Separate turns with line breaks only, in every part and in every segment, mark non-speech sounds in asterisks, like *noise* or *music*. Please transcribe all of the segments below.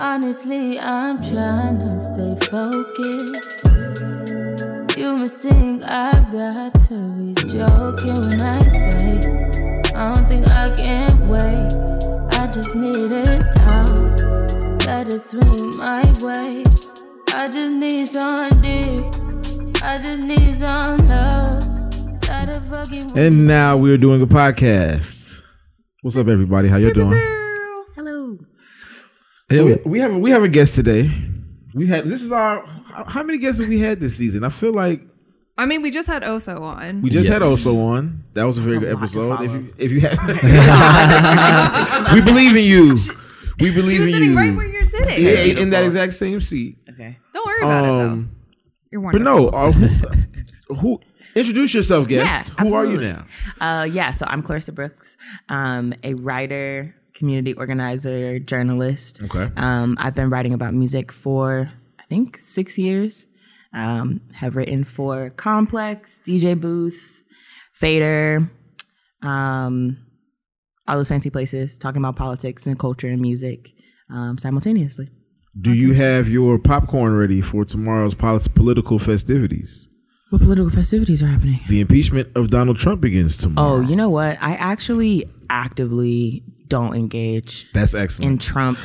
Honestly, I'm trying to stay focused. You must think I got to be joking when I say I don't think I can wait. I just need it now. Let it swing my way. I just need some dick. I just need some love. Let it fucking
And now we're doing a podcast. What's up, everybody? How you doing?
Hello.
So we, we have we have a guest today. We had this is our how- how many guests have we had this season? I feel like
I mean, we just had Oso on.
we just had
Yes.
Oso on. That was a very
a
good
lot to
episode. If you if you had, we believe in you. We believe in you.
she was
in
sitting
you.
right where you're sitting.
yeah, in that exact same seat.
Okay.
Don't worry about it though.
Um,
You're worried.
but
wonderful.
no, uh, who, *laughs* who introduce yourself, guest?
Yeah,
who are you
absolutely.
now?
Uh, yeah, so I'm Clarissa Brooks, um, a writer, community organizer, journalist.
Okay.
Um, I've been writing about music for, I think, six years. Um, have written for Complex, DJ Booth, Fader, um, all those fancy places, talking about politics and culture and music um, simultaneously.
Do you have your popcorn ready for tomorrow's polit- political festivities?
What political festivities are happening?
The impeachment of Donald Trump begins tomorrow.
Oh, you know what? I actually actively don't engage
That's excellent.
in Trump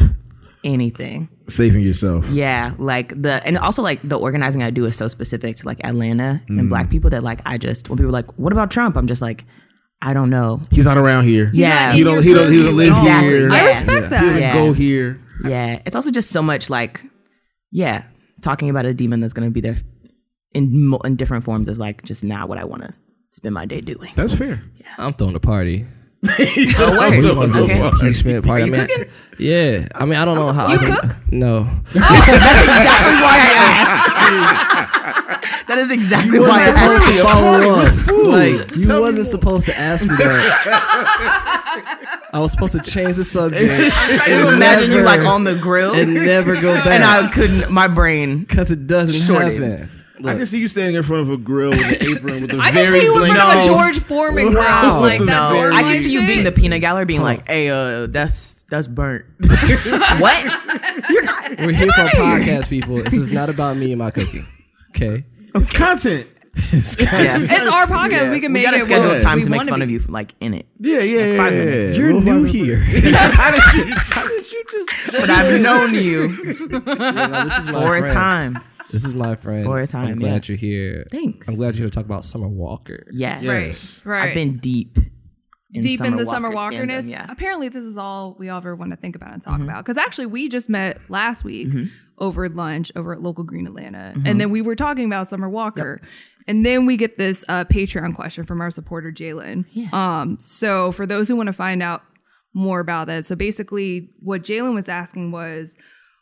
anything.
Saving yourself.
Yeah, like the and also like the organizing I do is so specific to like Atlanta and mm. black people that like I just when people are like, "What about Trump?" I'm just like, I don't know.
He's not around here.
Yeah,
He don't. He don't. He don't live.
Exactly.
here.
Yeah.
I respect
He
that.
He doesn't
Yeah.
go here.
yeah. It's also just so much like, yeah, talking about a demon that's going to be there in in different forms is like just not what I want to spend my day doing.
That's fair. Yeah.
I'm throwing a party. *laughs*
Oh, word.
so gonna do
okay.
Impeachment party.
you
I mean? Yeah. I mean, I don't know how.
You
I can-
cook?
No. Oh. *laughs*
That's exactly why I asked. *laughs* that is exactly
You
why I asked.
follow up. Like you
Tell
wasn't supposed to ask me that. I was supposed to change the subject. And
imagine you like on the grill
and never go back.
and I couldn't. My brain.
because it doesn't
Shorted.
happen.
I can see you standing in front of a grill with an *laughs* apron with a
I can
very
see you in
blank
front of a. George Foreman
Wow.
grill, *laughs* like
With
that
the
I can see you being the peanut gallery, being like, "Hey, uh, that's that's burnt." *laughs* what?
We're here for a podcast, people. This is not about me and my cooking. Okay.
It's content.
Yeah.
It's our podcast. We can
we
make
gotta
it
schedule
what
time
we
to make fun
be.
of you, like in it.
Yeah, yeah, yeah.
five
yeah,
minutes.
You're
Little
new here.
how, did you, how did you just?
But I've known you
Yeah, no, this is my
for a time.
This is my friend.
For a time,
I'm glad
yeah.
you're here.
Thanks.
I'm glad you're here to talk about Summer Walker.
Yes.
Yes.
Right.
I've been deep. In
deep in the Summer Walkerness.
Yeah.
Apparently, this is all we ever want to think about and talk
Mm-hmm.
about. Because actually, we just met last week over lunch over at Local Green Atlanta,
Mm-hmm.
and then we were talking about Summer Walker. And then we get this uh, Patreon question from our supporter Jalen. Yeah. Um, so for those who want to find out more about that, so basically, what Jalen was asking was,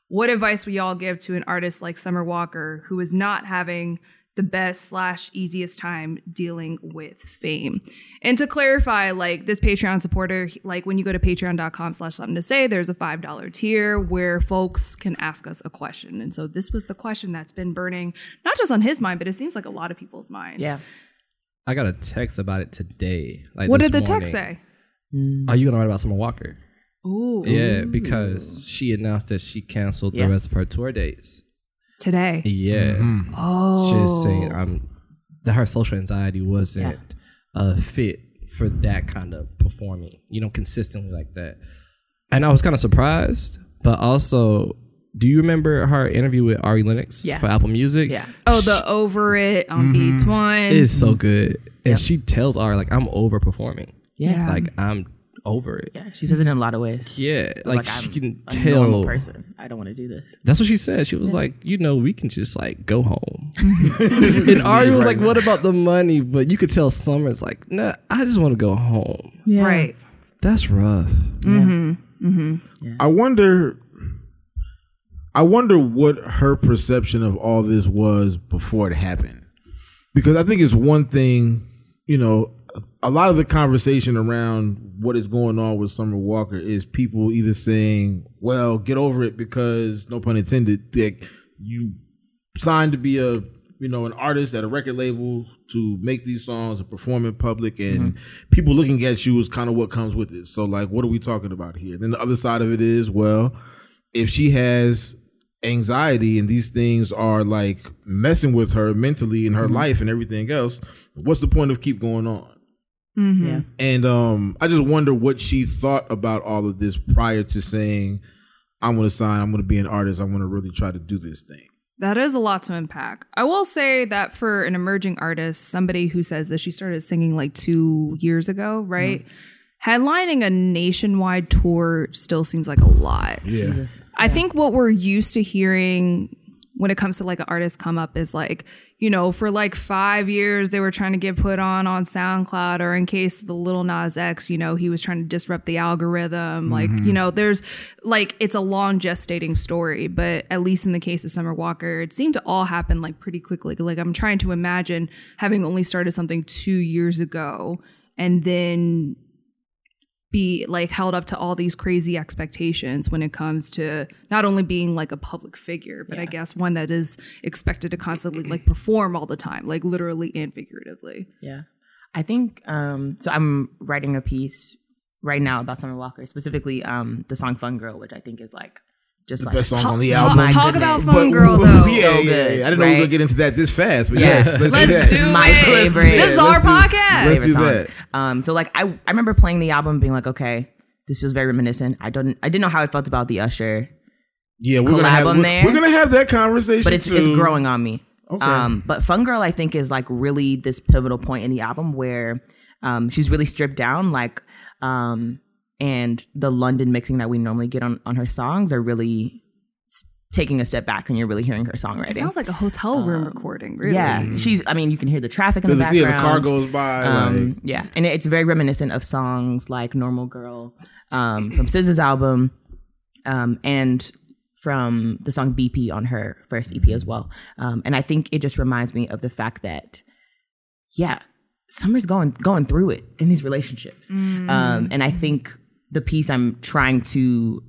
what advice would y'all give to an artist like Summer Walker who is not having the best slash easiest time dealing with fame? And to clarify, like this Patreon supporter, like when you go to patreon.com slash something to say, there's a $5 tier where folks can ask us a question. And so this was the question that's been burning, not just on his mind, but it seems like a lot of people's minds.
Yeah.
I got a text about it today. Like
What
this
did the text say? Mm.
Are you gonna write about Summer Walker?
Ooh.
Yeah, because she announced that she canceled
Yeah.
the rest of her tour dates.
Today.
Yeah,
Oh.
she's saying um that her social anxiety wasn't uh, fit for that kind of performing. You know, consistently like that. And I was kind of surprised, but also, do you remember her interview with Ari Lennox
Yeah.
for Apple Music?
Yeah.
Oh, the over it on Beats One.
It is so good, and she tells Ari like, "I'm over performing.
Yeah.
Like I'm over it."
Yeah. She says it in a lot of ways.
Yeah, like, she
I'm
can
a normal
tell.
person. I don't want to do this.
That's what she said. She was like, you know, we can just like go home. *laughs* and Ari was like, what about the money? But you could tell Summer's like, nah, I just want to go home.
Yeah.
Right.
That's rough. Hmm. Hmm.
I wonder. I wonder what her perception of all this was before it happened, because I think it's one thing, you know, a lot of the conversation around what is going on with Summer Walker is people either saying, "Well, get over it," because no pun intended, Dick, you signed to be a you know an artist at a record label to make these songs and perform in public and mm-hmm. people looking at you is kind of what comes with it. So like, what are we talking about here? Then the other side of it is well, if she has anxiety and these things are like messing with her mentally in her mm-hmm. life and everything else, what's the point of keep going on?
Yeah.
And um, I just wonder what she thought about all of this prior to saying, "I'm going to sign. I'm going to be an artist. I'm going to really try to do this thing."
That is a lot to unpack. I will say that for an emerging artist, somebody who says that she started singing like two years ago, right? Headlining a nationwide tour still seems like a lot.
Yeah,
I think what we're used to hearing when it comes to like an artist come up is like, you know, for like five years they were trying to get put on on SoundCloud, or in case of the Lil Nas X, you know, he was trying to disrupt the algorithm. Like, you mm-hmm. know, there's like it's a long gestating story, but at least in the case of Summer Walker, it seemed to all happen like pretty quickly. Like I'm trying to imagine having only started something two years ago and then be like held up to all these crazy expectations when it comes to not only being like a public figure, but I guess one that is expected to constantly like perform all the time, like literally and figuratively.
Yeah. I think um so I'm writing a piece right now about Summer Walker, specifically um the song Fun Girl, which I think is like just like
best song on the album.
my
Talk about Fun Girl though.
yeah,
So
yeah,
good,
yeah. I didn't know we were gonna get into that this fast, but
Yeah.
yes, let's, *laughs* do
Let's
that.
do
My
it.
favorite.
This is
Let's
our
do-
podcast.
Let's do that.
Um, so like I I remember playing the album, being like, okay, this feels very reminiscent. I don't I didn't know how I felt about the Usher,
Yeah, we're gonna have
on
we're, we're gonna have that conversation.
but it's it's growing on me.
Okay.
Um, but Fun Girl, I think, is like really this pivotal point in the album where um, she's really stripped down, like, um, and the London mixing that we normally get on on her songs are really s- taking a step back, and you're really hearing her songwriting.
It sounds like a hotel room recording, really.
yeah, she's. I mean, you can hear the traffic in the
There's a-
background.
yeah, the car goes by.
Um,
like,
yeah, and it's very reminiscent of songs like "Normal Girl" um, from SZA's album, um, and from the song "BP" on her first EP as well. Um, and I think it just reminds me of the fact that, yeah, Summer's going going through it in these relationships, um, and I think the piece I'm trying to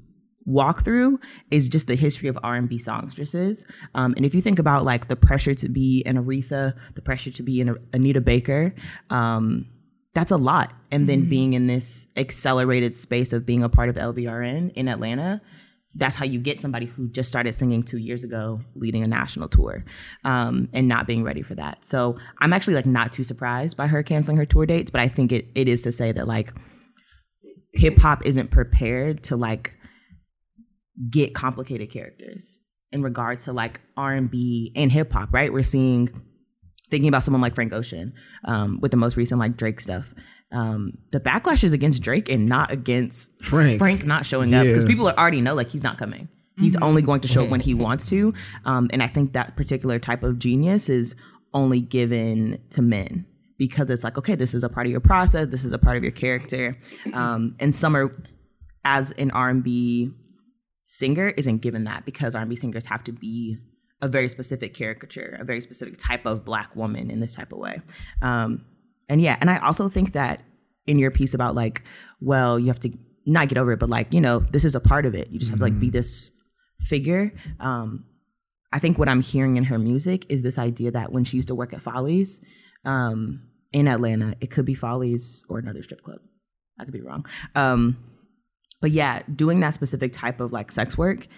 walk through is just the history of R&B songstresses. Um, and if you think about like the pressure to be an Aretha, the pressure to be an Anita Baker, um, that's a lot. And then being in this accelerated space of being a part of LVRN in Atlanta, that's how you get somebody who just started singing two years ago, leading a national tour, um, and not being ready for that. So I'm actually like not too surprised by her canceling her tour dates, but I think it it is to say that like hip hop isn't prepared to like get complicated characters in regard to like R&B and hip hop, right? We're seeing thinking about someone like Frank Ocean um, with the most recent like Drake stuff. Um, the backlash is against Drake and not against
Frank.
Frank not showing up because
Yeah.
people already know like he's not coming. He's only going to show up when he wants to, um, and I think that particular type of genius is only given to men because it's like okay, this is a part of your process, this is a part of your character, um, and Summer as an R and B singer isn't given that because R&B singers have to be a very specific caricature, a very specific type of black woman in this type of way. Um, and yeah, and I also think that in your piece about like, well, you have to not get over it, but like, you know, this is a part of it. You just have to like be this figure. Um, I think what I'm hearing in her music is this idea that when she used to work at Follies um, in Atlanta, it could be Follies or another strip club. I could be wrong. Um, but yeah, doing that specific type of like sex work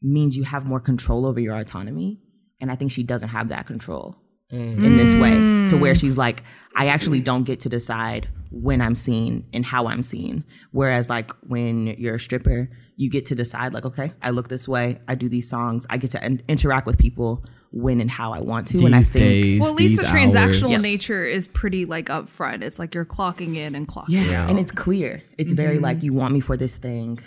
means you have more control over your autonomy. And I think she doesn't have that control in this way to where she's like, I actually don't get to decide when I'm seen and how I'm seen. Whereas, like, when you're a stripper, you get to decide, like, okay, I look this way, I do these songs, I get to in- interact with people when and how I want to. and I think,
days,
Well, at least the
these
transactional
hours.
nature is pretty like upfront. It's like you're clocking in and clocking
Yeah,
out.
and it's clear. It's very like you want me for this thing,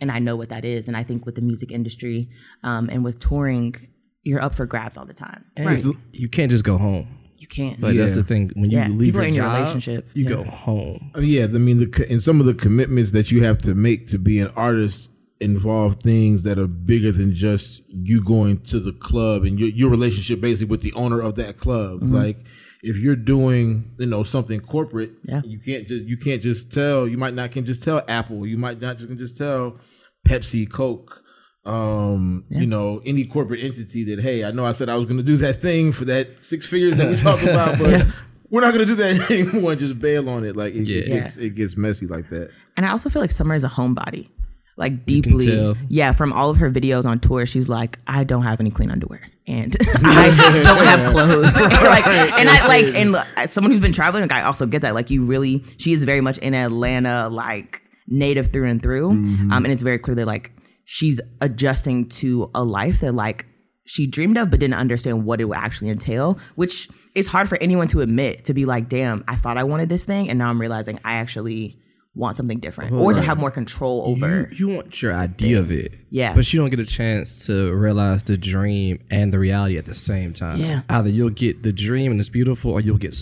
and I know what that is. And I think with the music industry um, and with touring, you're up for grabs all the time.
And it's- You can't just go home.
You can't.
Like that's
Yeah.
the thing. When you
Yeah,
leave
people
your
are in your
job,
relationship.
you
Yeah.
go home.
I mean, yeah, I mean, the and some of the commitments that you have to make to be an artist involve things that are bigger than just you going to the club and your your relationship basically with the owner of that club. Like, if you're doing, you know, something corporate,
Yeah.
you can't just you can't just tell. You might not can just tell Apple. You might not just can just tell Pepsi, Coke. um, you know, any corporate entity that, hey, I know I said I was going to do that thing for that six figures that we talked *laughs* about, but we're not going to do that *laughs* anymore. Just bail on it. Like it,
Yeah.
it gets it gets messy like that.
And I also feel like Summer is a homebody. Like deeply. Yeah, from all of her videos on tour, she's like, I don't have any clean underwear. And *laughs* I *laughs* don't have clothes. *laughs* like and I like and look, as someone who's been traveling, like I also get that. Like you really she is very much in Atlanta, like native through and through. Um, and it's very clear that like she's adjusting to a life that like she dreamed of but didn't understand what it would actually entail, which is hard for anyone to admit to be like, damn, I thought I wanted this thing and now I'm realizing I actually want something different or to have more control over.
You, you want your idea of it,
Yeah.
but you don't get a chance to realize the dream and the reality at the same time.
Yeah.
either you'll get the dream and it's beautiful, or you'll get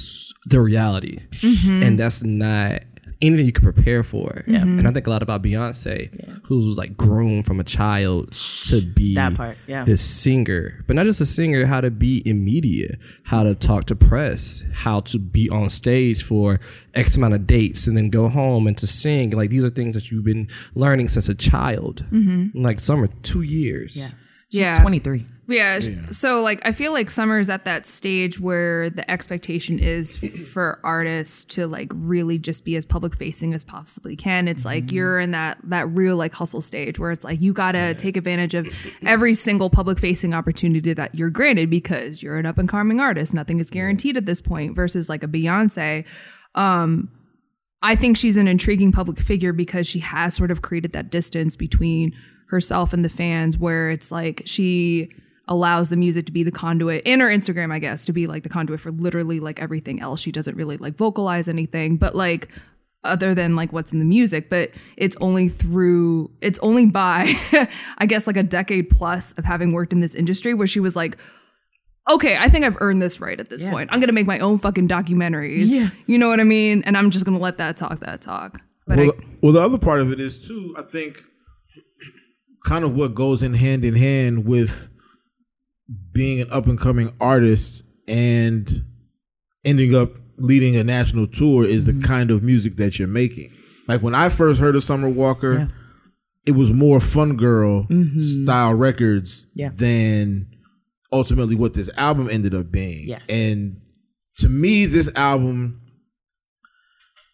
the reality,
Mm-hmm.
and that's not anything you can prepare for. Mm-hmm. And I think a lot about Beyonce, who was like grown from a child to be
That part, yeah.
this singer, but not just a singer, how to be in media, how to talk to press, how to be on stage for X amount of dates and then go home and to sing. Like these are things that you've been learning since a child. Mm-hmm. Like summer, two years.
Yeah. She's
Yeah.
23.
Yeah, So like I feel like Summer's at that stage where the expectation is for artists to like really just be as public facing as possibly can. It's like you're in that that real like hustle stage where it's like you got to take advantage of every single public facing opportunity that you're granted because you're an up and coming artist. Nothing is guaranteed at this point versus like a Beyonce. Um, I think she's an intriguing public figure because she has sort of created that distance between herself and the fans where it's like she allows the music to be the conduit in her Instagram, I guess, to be like the conduit for literally like everything else. She doesn't really like vocalize anything, but like other than like what's in the music, but it's only through it's only by *laughs* I guess like a decade plus of having worked in this industry where she was like okay, I think I've earned this right at this point. I'm gonna make my own fucking documentaries.
Yeah.
You know what I mean? And I'm just gonna let that talk that talk. But
well,
I,
well, the other part of it is too. I think kind of what goes in hand in hand with being an up and coming artist and ending up leading a national tour is
Mm-hmm.
the kind of music that you're making. Like when I first heard of Summer Walker, it was more fun girl style records
Mm-hmm. Yeah.
than ultimately what this album ended up being.
Yes.
And to me, this album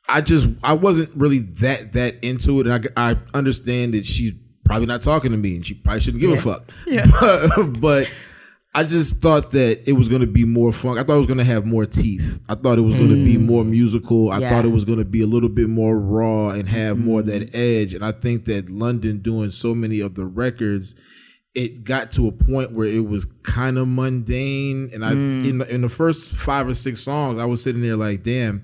I just I wasn't really that that into it, and I I understand that she's probably not talking to me, and she probably shouldn't give a fuck. Yeah. *laughs* But, but I just thought that it was going to be more fun. I thought it was going to have more teeth. I thought it was going to be mm. more musical. I
Yeah.
thought it was going to be a little bit more raw and have more of mm-hmm. that edge. And I think that London doing so many of the records it got to a point where it was kind of mundane and i mm. in, in the first five or six songs i was sitting there like damn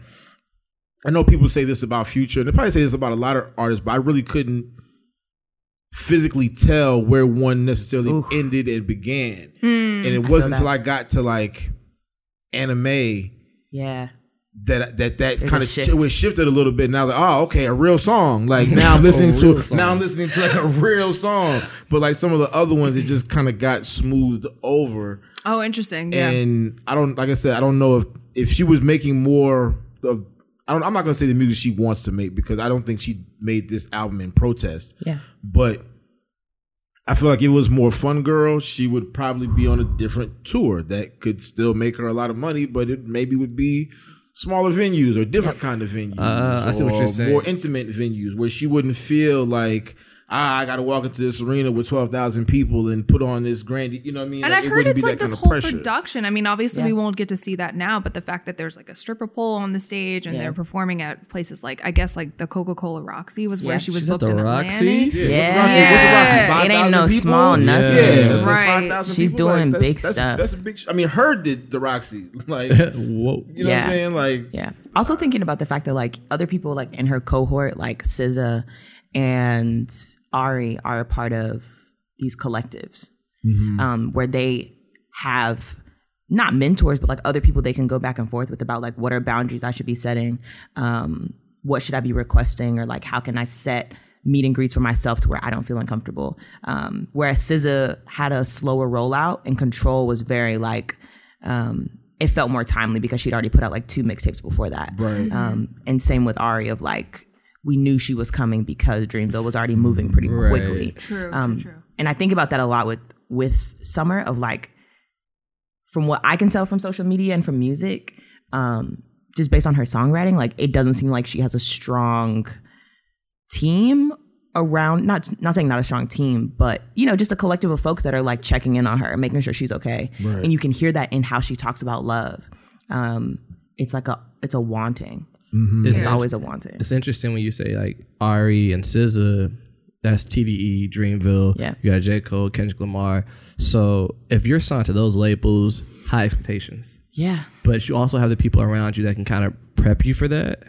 i know people say this about future and they probably say this about a lot of artists but i really couldn't physically tell where one necessarily ended and began and it wasn't until i got to like anime
Yeah.
that that that kind of
shift.
it was shifted a little bit. Now, like, oh, okay, a real song. Like *laughs* now I'm listening to
song.
now I'm listening to like a real song. But like some of the other ones, it just kind of got smoothed over.
oh, interesting. Yeah.
And I don't, like I said, I don't know if if she was making more of. I don't, I'm not gonna say the music she wants to make because I don't think she made this album in protest.
Yeah.
But I feel like if it was more fun girl, she would probably be on a different tour that could still make her a lot of money, but it maybe would be smaller venues or different kind of venues.
Uh, I see what you're saying.
More intimate venues where she wouldn't feel like ah, I got to walk into this arena with twelve thousand people and put on this grand. You know what I mean?
and
Like,
I've
it
heard it's
be
like this whole
pressure.
production. I mean, obviously
Yeah.
we won't get to see that now, but the fact that there's like a stripper pole on the stage and
Yeah.
they're performing at places like I guess like the Coca Cola Roxy was where she was
She's at
booked
the
in
Roxy?
Atlantic.
Yeah, what's
Yeah.
the Roxy? What's the Roxy?
Yeah.
It ain't no
people?
small nothing.
Yeah, it's like
Right.
5,000
She's
people.
doing
Like, that's-
big
that's,
stuff.
That's a big. sh- I mean, her did the Roxy. *laughs* Like,
Whoa. *laughs*
you know what
Yeah.
I'm saying? Like,
Yeah. Also thinking about the fact that like other people like in her cohort, like SZA and Ari, are a part of these collectives, um, where they have not mentors, but like other people they can go back and forth with about like what are boundaries I should be setting, um, what should I be requesting, or like how can I set meet and greets for myself to where I don't feel uncomfortable. Um, whereas SZA had a slower rollout and Control was very like um, it felt more timely because she'd already put out like two mixtapes before that.
Right.
Um, and same with Ari of like we knew she was coming because Dreamville was already moving pretty
Right.
quickly.
True,
Um,
true, true.
and I think about that a lot with with Summer of like from what I can tell from social media and from music, um, just based on her songwriting, like it doesn't seem like she has a strong team around not not saying not a strong team, but you know, just a collective of folks that are like checking in on her and making sure she's okay.
Right.
And you can hear that in how she talks about love. Um, it's like a it's a wanting. Mm-hmm.
It's,
It's always a wanting.
it's interesting when you say like Ari and SZA. That's TDE, Dreamville.
Yeah.
You got J. Cole, Kendrick Lamar. So if you're signed to those labels, high expectations.
Yeah.
but you also have the people around you that can kind of prep you for that.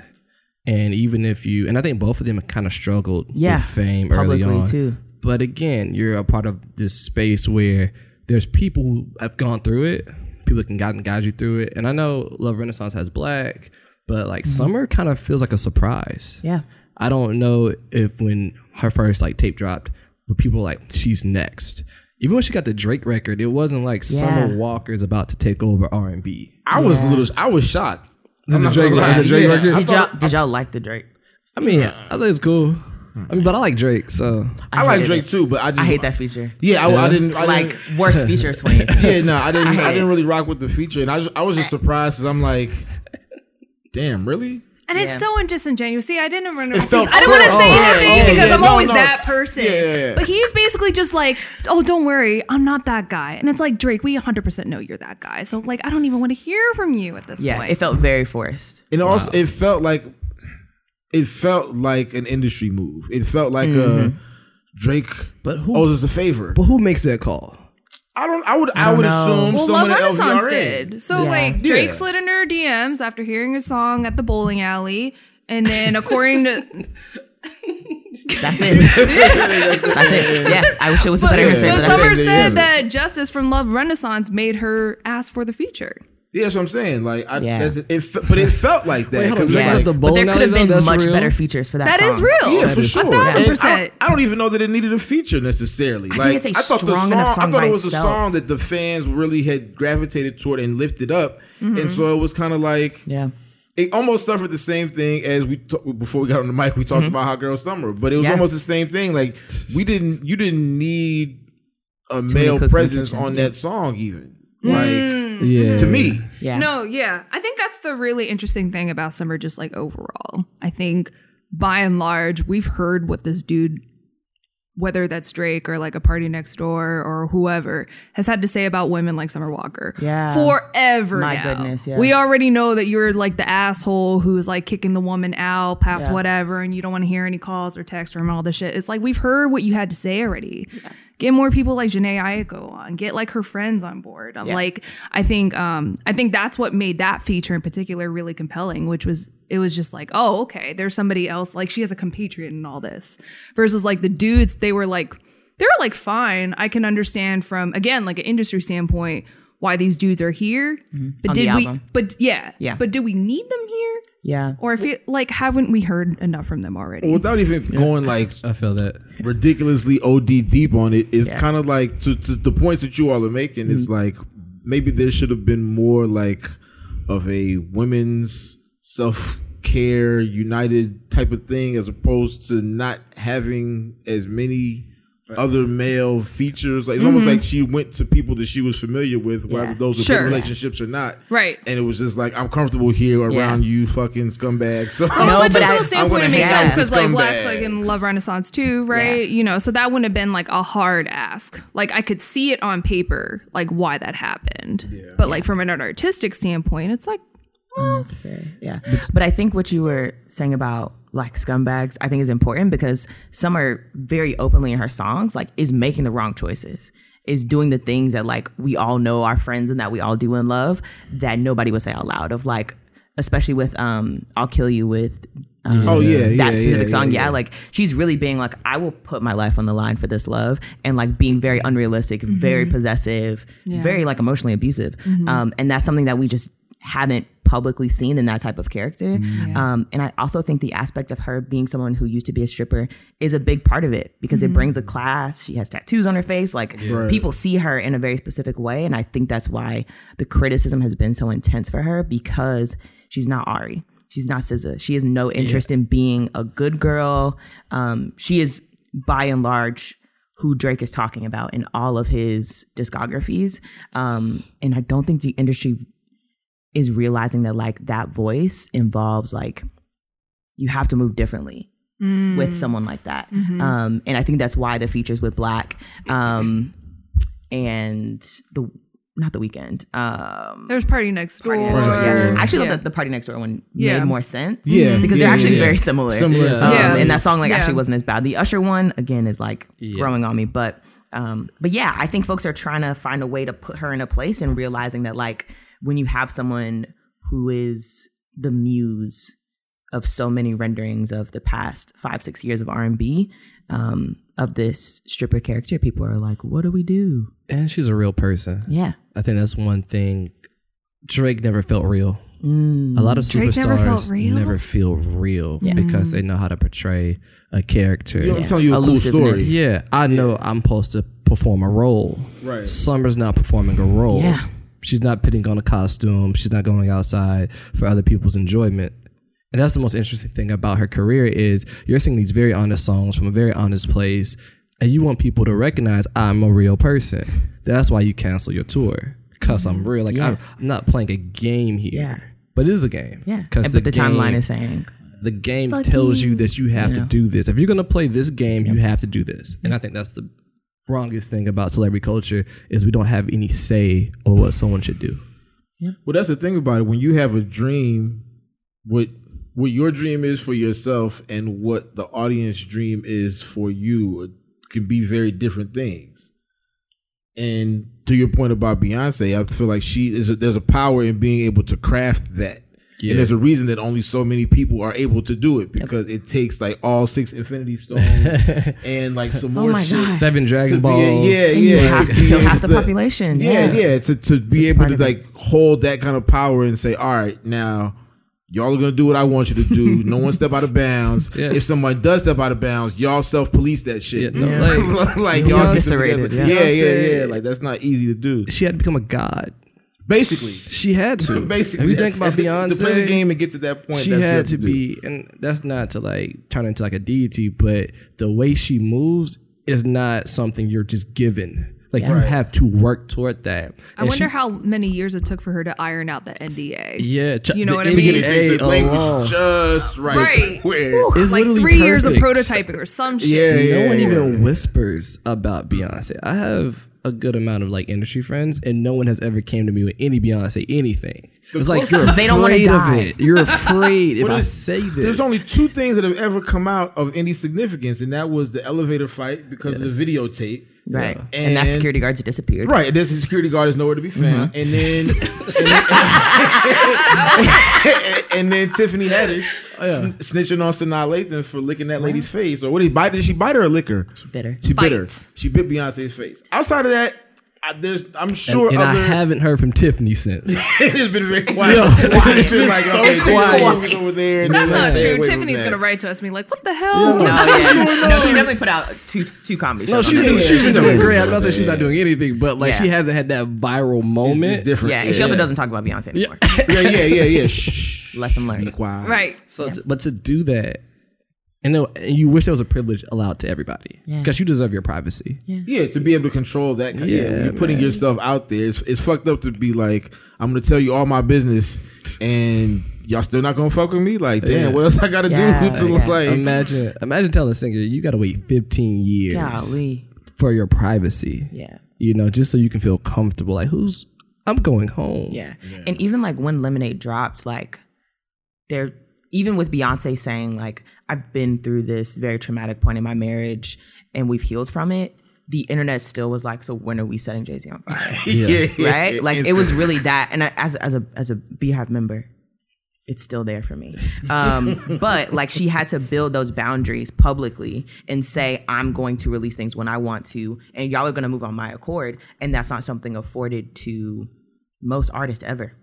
And even if you, and I think both of them kind of struggled
Yeah,
with fame early on
too.
But again, you're a part of this space where there's people who have gone through it, people that can guide guide you through it. And I know Love Renaissance has 6LACK, but like
Mm-hmm.
Summer kind of feels like a surprise.
Yeah.
I don't know if when her first like tape dropped, but people were like she's next. Even when she got the Drake record, it wasn't like Summer
Yeah.
Walker's about to take over R and B.
I was a little. I was shocked. I'm
Drake-
gonna
the Drake
Yeah,
record?
Did y'all did y'all like the Drake?
I mean, I think it's cool. I mean, but I like Drake, so
I like Drake
it.
too, but I just
I hate that feature.
Yeah, I, I didn't. I
like
didn't,
worst *laughs* feature of 2018.
yeah, no, *laughs* I didn't.
I
I, didn't really rock with the feature, and I, just, I was just surprised because I'm like, damn, really?
And it's
Yeah.
so disingenuous. See, I didn't remember.
It felt
I don't want to say
oh,
anything
yeah,
because
yeah,
I'm
no,
always
no.
that person.
Yeah, yeah, yeah.
But he's basically just like, oh, don't worry, I'm not that guy. And it's like Drake, we 100% know you're that guy. So like, I don't even want to hear from you at this
Yeah,
point.
it felt very forced.
And also, it felt like it felt like an industry move. It felt like a Drake.
But who-
owes us a favor?
but who makes that call?
I don't. I would. I,
don't
would
know.
assume
well,
someone
Love Renaissance
LVRN.
did. So
Yeah.
like,
Yeah.
Drake slid into her DMs after hearing a song at the bowling alley. And then, according to *laughs*
That's it. that's it. Yes, I wish it was a better
yeah.
answer.
But
but
Summer
it.
said that Justice from Love Renaissance made her ask for the feature.
Yeah, that's what I'm saying. Like, I,
Yeah.
it, it, fe- but it felt like that.
Wait, hold on,
'cause it's
Yeah.
like-
the
But there
bowling
could
alley
have
though.
been
That's
much
real?
better features for that.
That
song.
is real.
Yeah,
That
for
is
sure.
A thousand
And
percent.
I, I don't even know that it needed a feature necessarily.
think
like
it's a
I thought the
strong
song,
enough song
I thought
by
it was a song that the fans really had gravitated toward and lifted up,
Mm-hmm.
and so it was kind of like
Yeah.
it almost suffered the same thing as we t- before we got on the mic. We talked about Hot Girl Summer, but it was
Mm-hmm. Yeah.
almost the same thing. Like we didn't, you didn't need a
It's many
male
cooks in the
presence
kitchen.
on that song, even like mm.
Yeah.
to me.
Yeah.
No, yeah. I think that's the really interesting thing about Summer, just like overall. I think by and large, we've heard what this dude, whether that's Drake or like a party next door or whoever, has had to say about women like Summer Walker.
Yeah.
Forever.
My
now.
goodness, yeah.
We already know that you're like the asshole who's like kicking the woman out past
Yeah.
whatever and you don't want to hear any calls or texts from all this shit. It's like we've heard what you had to say already. Get more people like Jhené Aiko on. Get like her friends on board. I'm
Yeah.
Like I think um I think that's what made that feature in particular really compelling, which was it was just like, oh, okay, there's somebody else. Like she has a compatriot in all this. Versus like the dudes, they were like they were like fine. I can understand from again like an industry standpoint why these dudes are here. But
Mm-hmm. On
did we
album.
but yeah.
Yeah.
But do we need them here?
Yeah.
Or if it like haven't we heard enough from them already?
Without even going like
I feel that.
ridiculously OD deep on it, it's
Yeah.
kind of like to, to the points that you all are making. It's like maybe there should have been more like of a women's self care united type of thing as opposed to not having as many other male features. Like it's almost mm-hmm. like she went to people that she was familiar with, whether
Yeah.
those were
Sure.
relationships or not.
Right.
And it was just like I'm comfortable here around
Yeah.
you fucking scumbags. *laughs* So
From
No,
a
but
logistical
I-
standpoint, it makes sense because like 6LACK's like in. Love Renaissance too, right?
Yeah.
You know, so that wouldn't have been like a hard ask. Like I could see it on paper, like why that happened. But like from an artistic standpoint, it's like
unnecessary. Yeah. But I think what you were saying about like scumbags, I think is important because Summer very openly in her songs like is making the wrong choices. Is doing the things that like we all know our friends and that we all do in love that nobody would say out loud. Of like, especially with um, "I'll Kill You" with um,
Oh, yeah, yeah,
that specific
yeah,
song.
yeah,
Yeah,
yeah.
like she's really being like, I will put my life on the line for this love, and like being very unrealistic, very possessive, very like emotionally abusive. Um, and that's something that we just haven't publicly seen in that type of character. Um, and I also think the aspect of her being someone who used to be a stripper is a big part of it because it brings a class. She has tattoos on her face. Like
Right.
people see her in a very specific way. And I think that's why the criticism has been so intense for her because she's not Ari. She's not SZA. She has no interest in being a good girl. Um, she is by and large who Drake is talking about in all of his discographies. Um, and I don't think the industry is realizing that like that voice involves like you have to move differently with someone like that. Um, and I think that's why the features with 6LACK um, and the not the Weeknd. Um,
There's Party Next Door.
Party Next Door, yeah. I actually
Yeah.
thought that the Party Next Door one
Yeah.
made more sense.
Yeah,
because
yeah,
they're actually
yeah, yeah.
very similar.
Similar
Um,
Yeah.
and that song like
Yeah.
actually wasn't as bad. The Usher one again is like
Yeah.
growing on me, but um, but yeah, I think folks are trying to find a way to put her in a place and realizing that like when you have someone who is the muse of so many renderings of the past five six years of R and B um, of this stripper character, people are like, what do we do?
And she's a real person.
Yeah.
I think that's one thing. Drake never felt real.
Mm.
A lot of
Drake
superstars
never real?
never feel real because they know how to portray a character.
You know, I'm
Yeah.
telling you a cool story.
Yeah, I know I'm supposed to perform a role.
Right.
Summer's not performing a role.
Yeah.
She's not putting on a costume. She's not going outside for other people's enjoyment. And that's the most interesting thing about her career is you're singing these very honest songs from a very honest place, and you want people to recognize I'm a real person. That's why you cancel your tour because I'm mm-hmm. real. Like I'm, I'm not playing a game here,
Yeah.
but it is a game.
Yeah.
because
but the, timeline is saying
the game tells you
you.
that you have to do this. If you're gonna play this game, you have to do this. And I think that's the wrongest thing about celebrity culture is we don't have any say over what someone should do. Yeah.
Well, that's the thing about it. When you have a dream, what what your dream is for yourself and what the audience dream is for you uh, can be very different things. And to your point about Beyonce, I feel like she is. A, there's a power in being able to craft that.
Yeah.
And there's a reason that only so many people are able to do it because it takes like all six Infinity Stones *laughs* and like some oh more
Oh my
shit.
God.
Seven
to
Dragon
be-
Balls.
yeah,
And you
yeah,
have to
be
kill half the population.
Yeah,
Yeah.
yeah, to to be
Such
able to
of it.
like hold that kind of power and say, all right, now y'all are gonna do what I want you to do. *laughs* no one step out of bounds.
Yeah.
If someone does step out of bounds, y'all self police that shit.
Yeah, no,
Yeah.
like, *laughs* like
You're
y'all get some together.
yeah.
Yeah, yeah, yeah. Like that's not easy to do.
She had to become a god.
Basically,
She had to. *laughs*
basically,
if you think about Beyonce,
to play the game and get to that point,
she
that's
had
have
to be, and that's not to like turn into like a deity, but the way she moves is not something you're just given. Like you
Right.
have to work toward that.
I
And
wonder
she-
how many years it took for her to iron out the NDA.
Yeah, ch-
You know
the
what I mean?
get
NDA
the language
alone.
just right.
Right. *laughs*
Where
is
like
literally
three years of prototyping or some shit.
Yeah, yeah.
no one
yeah.
even whispers about Beyonce. I have a good amount of like industry friends, and no one has ever came to me with any Beyonce anything. It's like you're
They don't wanna
afraid of
die.
it. You're afraid if I say this.
There's only two things that have ever come out of any significance, and that was the elevator fight because of the videotape.
Right. And, that security guard's disappeared.
Right, and this security guard is nowhere to be found,
Mm-hmm.
and then *laughs* and then, *laughs* and then Tiffany Haddish Oh, sn- snitching on Sanaa Lathan for licking that lady's face, or what did he bite? Did she bite her or lick her?
Bitter.
She bit her.
Bite.
She bit Beyonce's face. Outside of that, I, there's I'm sure
and I
other.
haven't heard from Tiffany since. *laughs*
it's been very quiet.
Yeah.
It's been like
so
okay,
quiet.
quiet over there. And
That's not true. Tiffany's gonna write to us and be like, "What the hell?"
No, yeah. no, she definitely put out two two comedy
No,
shows.
she's
on
been,
that.
she's
she's
been doing
doing
great. I'm not saying she's not doing anything, but like
Yeah.
she hasn't had that viral moment.
It's different.
Yeah, and she also
yeah.
doesn't talk about Beyonce anymore. *laughs*
Yeah, yeah, yeah, yeah. Shh.
Lesson learned.
quiet.
Right.
So, to, but to do that, and, no, and you wish there was a privilege allowed to everybody
Yeah.
because you deserve your privacy.
Yeah, to be able to control that. Kind yeah,
Yeah,
you're putting
man.
yourself out there. It's, it's fucked up to be like, I'm gonna tell you all my business, and y'all still not gonna fuck with me. Like, damn,
Yeah.
what else I gotta
Yeah,
do *laughs* to
yeah.
like?
Imagine, imagine telling a singer you got to wait 15 years
Golly.
for your privacy.
Yeah.
You know, just so you can feel comfortable. Like, who's? I'm going home.
Yeah. And even like when Lemonade dropped, like they're even with Beyonce saying like I've been through this very traumatic point in my marriage and we've healed from it. The internet still was like, so when are we setting Jay Z on fire? *laughs*
yeah,
right? Like it was really that. And I, as as a as a BeyHive member, it's still there for me. Um, *laughs* but like she had to build those boundaries publicly and say, I'm going to release things when I want to, and y'all are going to move on my accord. And that's not something afforded to most artists ever.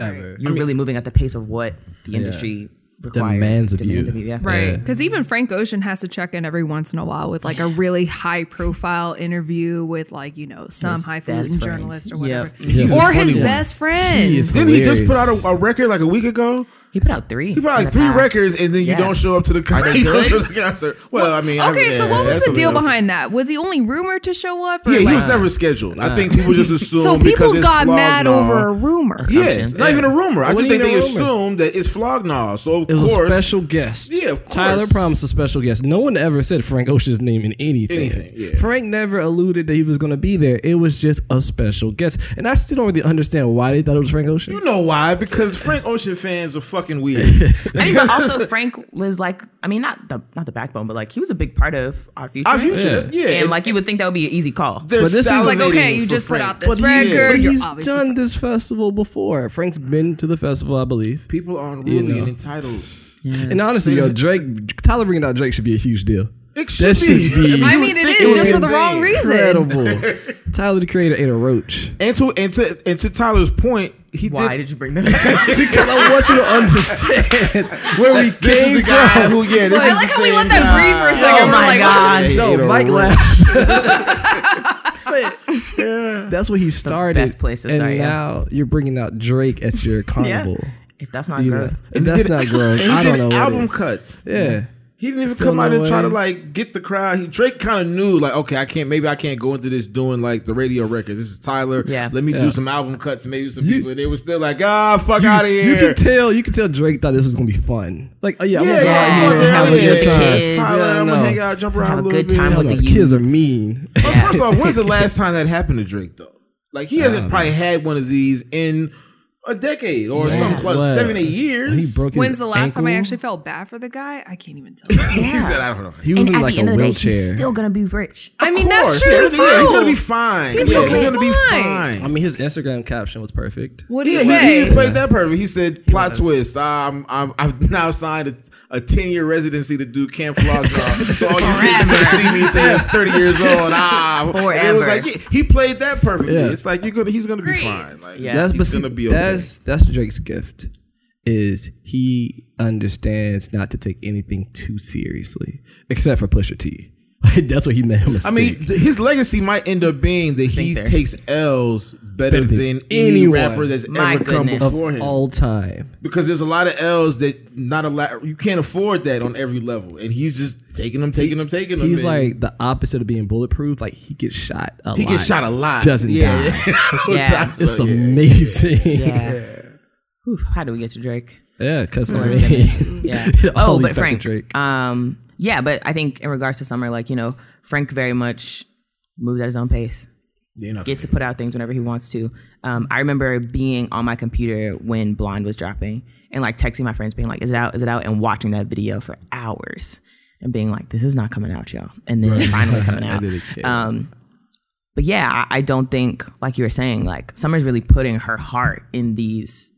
Ever.
You're really moving at the pace of what the industry requires,
Demands of you.
Yeah.
Right.
Yeah.
Because even Frank Ocean has to check in every once in a while with like a really high profile interview with like, you know, some
His
highfalutin journalist or whatever.
He's a
Or his
one.
best friend.
He
Didn't he just put out a, a record like a week ago?
He put out three.
He put out like three
past.
records, and then you
Yeah.
don't show up to the concert. *laughs* You don't show up to the concert. Well, I mean, I-
Okay, so
yeah,
what was the deal
else.
behind that? Was he only rumored to show up? Or
Yeah, he was never scheduled. I think people just *laughs* assume
so people
it's
got mad
Flog Gnaw-
over a rumor.
Yeah,
Assumptions.
it's not even a rumor. I just think they
even a rumor.
assume that it's Flog Gnaw. So of
It was
course,
a special guest.
Yeah, of course.
Tyler promised a special guest. No one ever said Frank Ocean's name in anything.
Anything, yeah.
Frank never alluded that he was going to be there. It was just a special guest, and I still don't really understand why they thought it was Frank Ocean.
You know why? Because Frank Ocean fans are fucking weird. *laughs*
I mean, but also *laughs* Frank was like, I mean, not the not the backbone, but like he was a big part of our future.
Our future, yeah.
and like you would think that would be an easy call.
They're
But this is
Like, okay, you
for
just put out this
But he's,
record.
but he's
obviously-
done this festival before. Frank's been to the festival, I believe.
People are unruly
You know.
and entitled.
And honestly, yo, Drake, Tyler bringing out Drake should be a huge deal.
It
That
should
should
be.
be
I mean, it is
it
just for the
be
wrong reason.
incredible. Tyler, the creator, ate a roach.
And to and to and to Tyler's point, he
Why
did.
did you bring that? *laughs*
Because I want you to understand where we
This
came
the guy
from.
who, yeah, this
I like how we let that breathe for a oh second.
Oh
We're
my
like,
God.
He
No, Mike
roach.
laughed. That's what he started.
best place to
and
start, yeah.
now you're bringing out Drake at your
yeah.
carnival.
If that's not
You know,
growth,
if that's not growing,
And he
I don't know. What
album cuts.
Yeah.
He didn't even come out and try to like get the crowd. He Drake kind of knew like, okay, I can't. Maybe I can't go into this doing like the radio records. This is Tyler.
Yeah.
let me
Yeah.
do some album cuts. Maybe some
You-
people. And they were still like, ah, fuck out of here.
You can tell. You can tell Drake thought this was gonna be fun. Like, oh yeah, I'm
yeah,
gonna go
yeah,
here and have a good time.
yeah.
Tyler,
Yeah,
I'm
no.
gonna hang out, jump around
Have a
a little
good
bit.
time
Hell
with
no,
the
kids are mean.
But first *laughs* off, when's the last time that happened to Drake though? Like he hasn't probably had one of these in a decade or
Yeah.
something close,
What?
seven, eight years.
He broke his
When's the last time I actually felt bad for the guy? I can't even tell. you. *laughs*
He said, I don't know.
He was
and
in
at
like
the end
a
of the day,
wheelchair.
he's still gonna be rich.
I mean,
Of
that's
course.
true
Yeah,
too.
he's gonna be fine.
He's
yeah,
gonna
he's
be
gonna be
fine.
fine.
I mean, his Instagram caption was perfect.
What did you
Yeah,
say?
he, he played that perfect. He said, "Plot twist. Um, I'm, I've *laughs* now signed a, a ten year residency to do Camp Flog Gnaw. *laughs* so all you kids that see me say I'm 30 years old. Ah, It was like yeah, he played that perfectly.
Yeah.
It's like you're gonna, he's gonna be fine. Like
Yeah.
That's
he's gonna be okay.
That's that's Drake's gift. Is he understands not to take anything too seriously, except for Pusha T. Like, *laughs* that's what he meant. a
I
mistake.
mean, th- his legacy might end up being that he
there.
takes L's better
Better than
than any rapper that's
My
ever come
goodness.
of
before him.
all time.
because there's a lot of L's that not a lot you can't afford that on every level, and he's just taking them, taking them, taking them.
He's
and
like the opposite of being bulletproof. Like he gets shot a
he
lot.
gets shot a lot,
Doesn't
yeah.
die. *laughs*
Yeah.
It's
Yeah.
amazing.
Yeah. *laughs* Oof, how do we get to Drake?
Yeah, because I
Oh, my
mean.
Yeah. oh, but Frank.
Drake.
Um, yeah, but I think in regards to summer, like you know, Frank very much moves at his own pace.
You know,
Gets to put out things whenever he wants to. Um, I remember being on my computer when Blonde was dropping, and like texting my friends, being like, "Is it out? Is it out?" and watching that video for hours, and being like, "This is not coming out, y'all," and then finally *laughs* coming out. Um, but yeah, I, I don't think, like you were saying, like Summer's really putting her heart in these.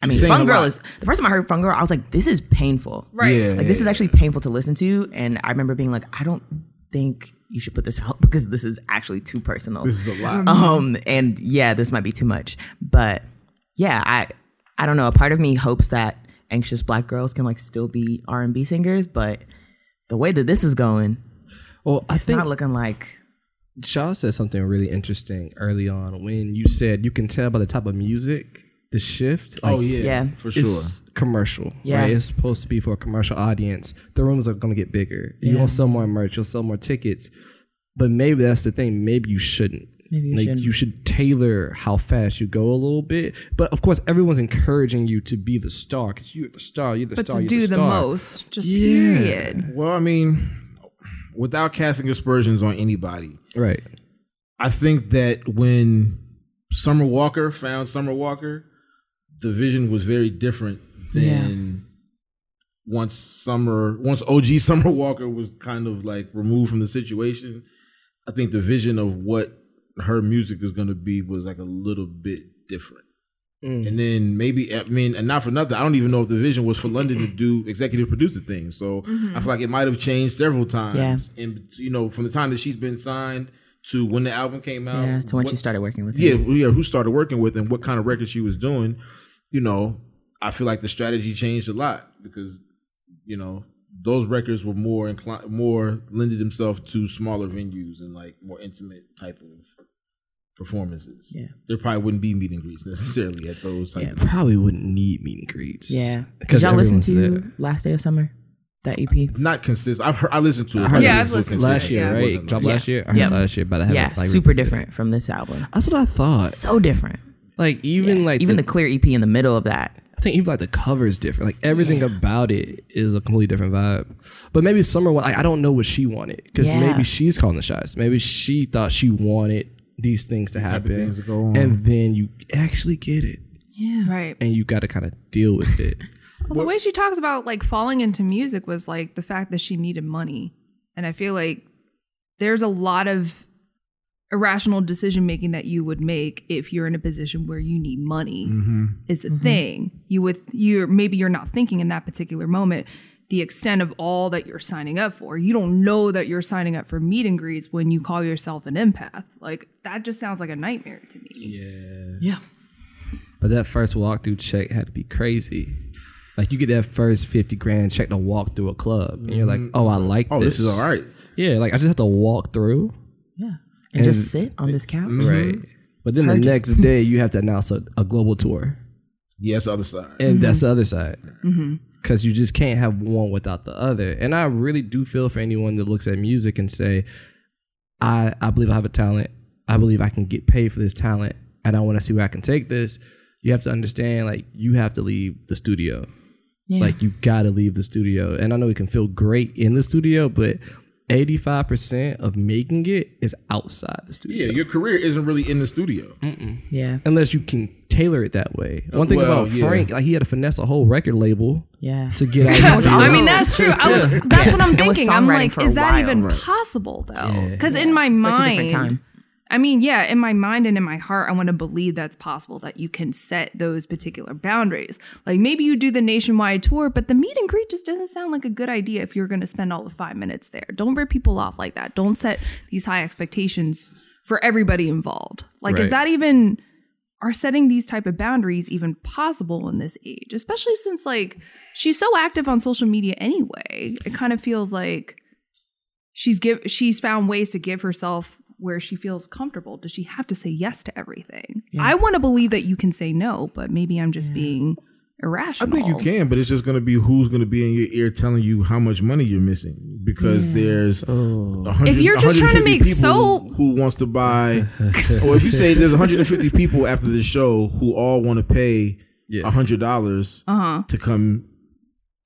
I mean, Fun Girl
lot.
is the first time I heard Fun Girl, I was like, this is painful.
Right.
Yeah.
Like this is actually painful to listen to, and I remember being like, I don't think you should put this out *laughs* because this is actually too personal.
This is a lot.
Um, and yeah, this might be too much, but yeah, I I don't know. A part of me hopes that anxious black girls can like still be R and B singers, but the way that this is going,
well, I
it's
think
not looking like
Shaw said something really interesting early on when you said you can tell by the type of music the shift.
oh yeah,
yeah.
for sure.
It's commercial,
Yeah.
right? It's supposed to be for a commercial audience. The rooms are going to get bigger. You'll sell more merch. You'll sell more tickets. But maybe that's the thing. Maybe you shouldn't.
Maybe you
like
shouldn't.
you should tailor how fast you go a little bit. But of course, everyone's encouraging you to be the star because you're the star. You're the star.
But to
you're
do the
star.
most, just
Yeah.
period.
Well, I mean, without casting aspersions on anybody,
right?
I think that when Summer Walker found Summer Walker, the vision was very different than once Summer, once OG *laughs* Summer Walker was kind of like removed from the situation. I think the vision of what her music is going to be was like a little bit different. Mm. And then maybe I mean, and not for nothing, I don't even know if the vision was for London to *clears throat* do executive produce the thing. So mm-hmm. I feel like it might have changed several times.
Yeah.
And you know, from the time that she's been signed to when the album came out,
yeah, to when
what-
she started working with
yeah,
him.
well, yeah, who started working with and what kind of record she was doing, you know, I feel like the strategy changed a lot because, you know, those records were more inclined, more lended themselves to smaller venues and like more intimate type of performances.
Yeah.
There probably wouldn't be meet and greets necessarily at those. Type
Yeah.
Probably wouldn't need meet and greets.
Yeah.
Because
y'all listen to
there.
Last Day of Summer? That E EP?
Not consistent. I've heard. I listened to it.
heard
Yeah,
it
I've listened to it,
last year,
Yeah.
Right?
wasn't
Dropped
like-
last year. I heard
Yeah.
last year, but I haven't
Yeah,
like
super
revisited.
different from this album.
That's what I thought.
So different.
Like even like
Even
the,
the clear EP in the middle of that.
I think even like the cover is different. Like everything about it is a completely different vibe. But maybe Summer, like, I don't know what she wanted because
Yeah.
maybe she's calling the shots. Maybe she thought she wanted these things to
type of
happen,
things to go on.
and then you actually get it,
Yeah.
Right.
and you got to kind of deal with it. *laughs*
Well, the way she talks about like falling into music was like the fact that she needed money. And I feel like there's a lot of irrational decision making that you would make if you're in a position where you need money mm-hmm. is a mm-hmm. thing. You would you're maybe you're not thinking in that particular moment the extent of all that you're signing up for. You don't know that you're signing up for meet and greets when you call yourself an empath. Like that just sounds like a nightmare to me.
Yeah. Yeah.
But that first walkthrough check had to be crazy. Like you get that first fifty grand check to walk through a club, and you're like, mm-hmm. "Oh, I like
Oh,
this.
this is all right.
Yeah, like I just have to walk through,
Yeah. And, just sit on this couch. Mm-hmm.
right? Mm-hmm. But then the
you.
next day, you have to announce a, a global tour.
Yes, other side.
and that's the other side because mm-hmm. you just can't have one without the other and i really do feel for anyone that looks at music and say i i believe i have a talent i believe i can get paid for this talent and i want to see where i can take this you have to understand like you have to leave the studio
Yeah.
like you gotta leave the studio and i know it can feel great in the studio but 85% of making it is outside the studio
Yeah, your career isn't really in the studio.
yeah.
unless you can tailor it that way one thing
Well,
about
yeah.
frank like he had to finesse a whole record label
Yeah.
to get out of *laughs* his.
I mean, that's true. I was, that's what I'm thinking. I'm like, is that
while.
even
Right.
possible though? Because in my
Such a
mind,
different time.
I mean, yeah, in my mind and in my heart, I want to believe that's possible that you can set those particular boundaries. Like maybe you do the nationwide tour, but the meet and greet just doesn't sound like a good idea if you're going to spend all the five minutes there. Don't rip people off like that. Don't set these high expectations for everybody involved. Like, is that even are setting these type of boundaries even possible in this age especially since like she's so active on social media anyway it kind of feels like she's give she's found ways to give herself where she feels comfortable does she have to say yes to everything i want to believe that you can say no but maybe i'm just being irrational.
I think you can, but it's just going to be who's going to be in your ear telling you how much money you're missing because there's
Oh.
If you're just trying to make soap-
who wants to buy, *laughs* or if you say there's 150 people after the show who all want to pay
Yeah.
hundred dollars
uh-huh
to come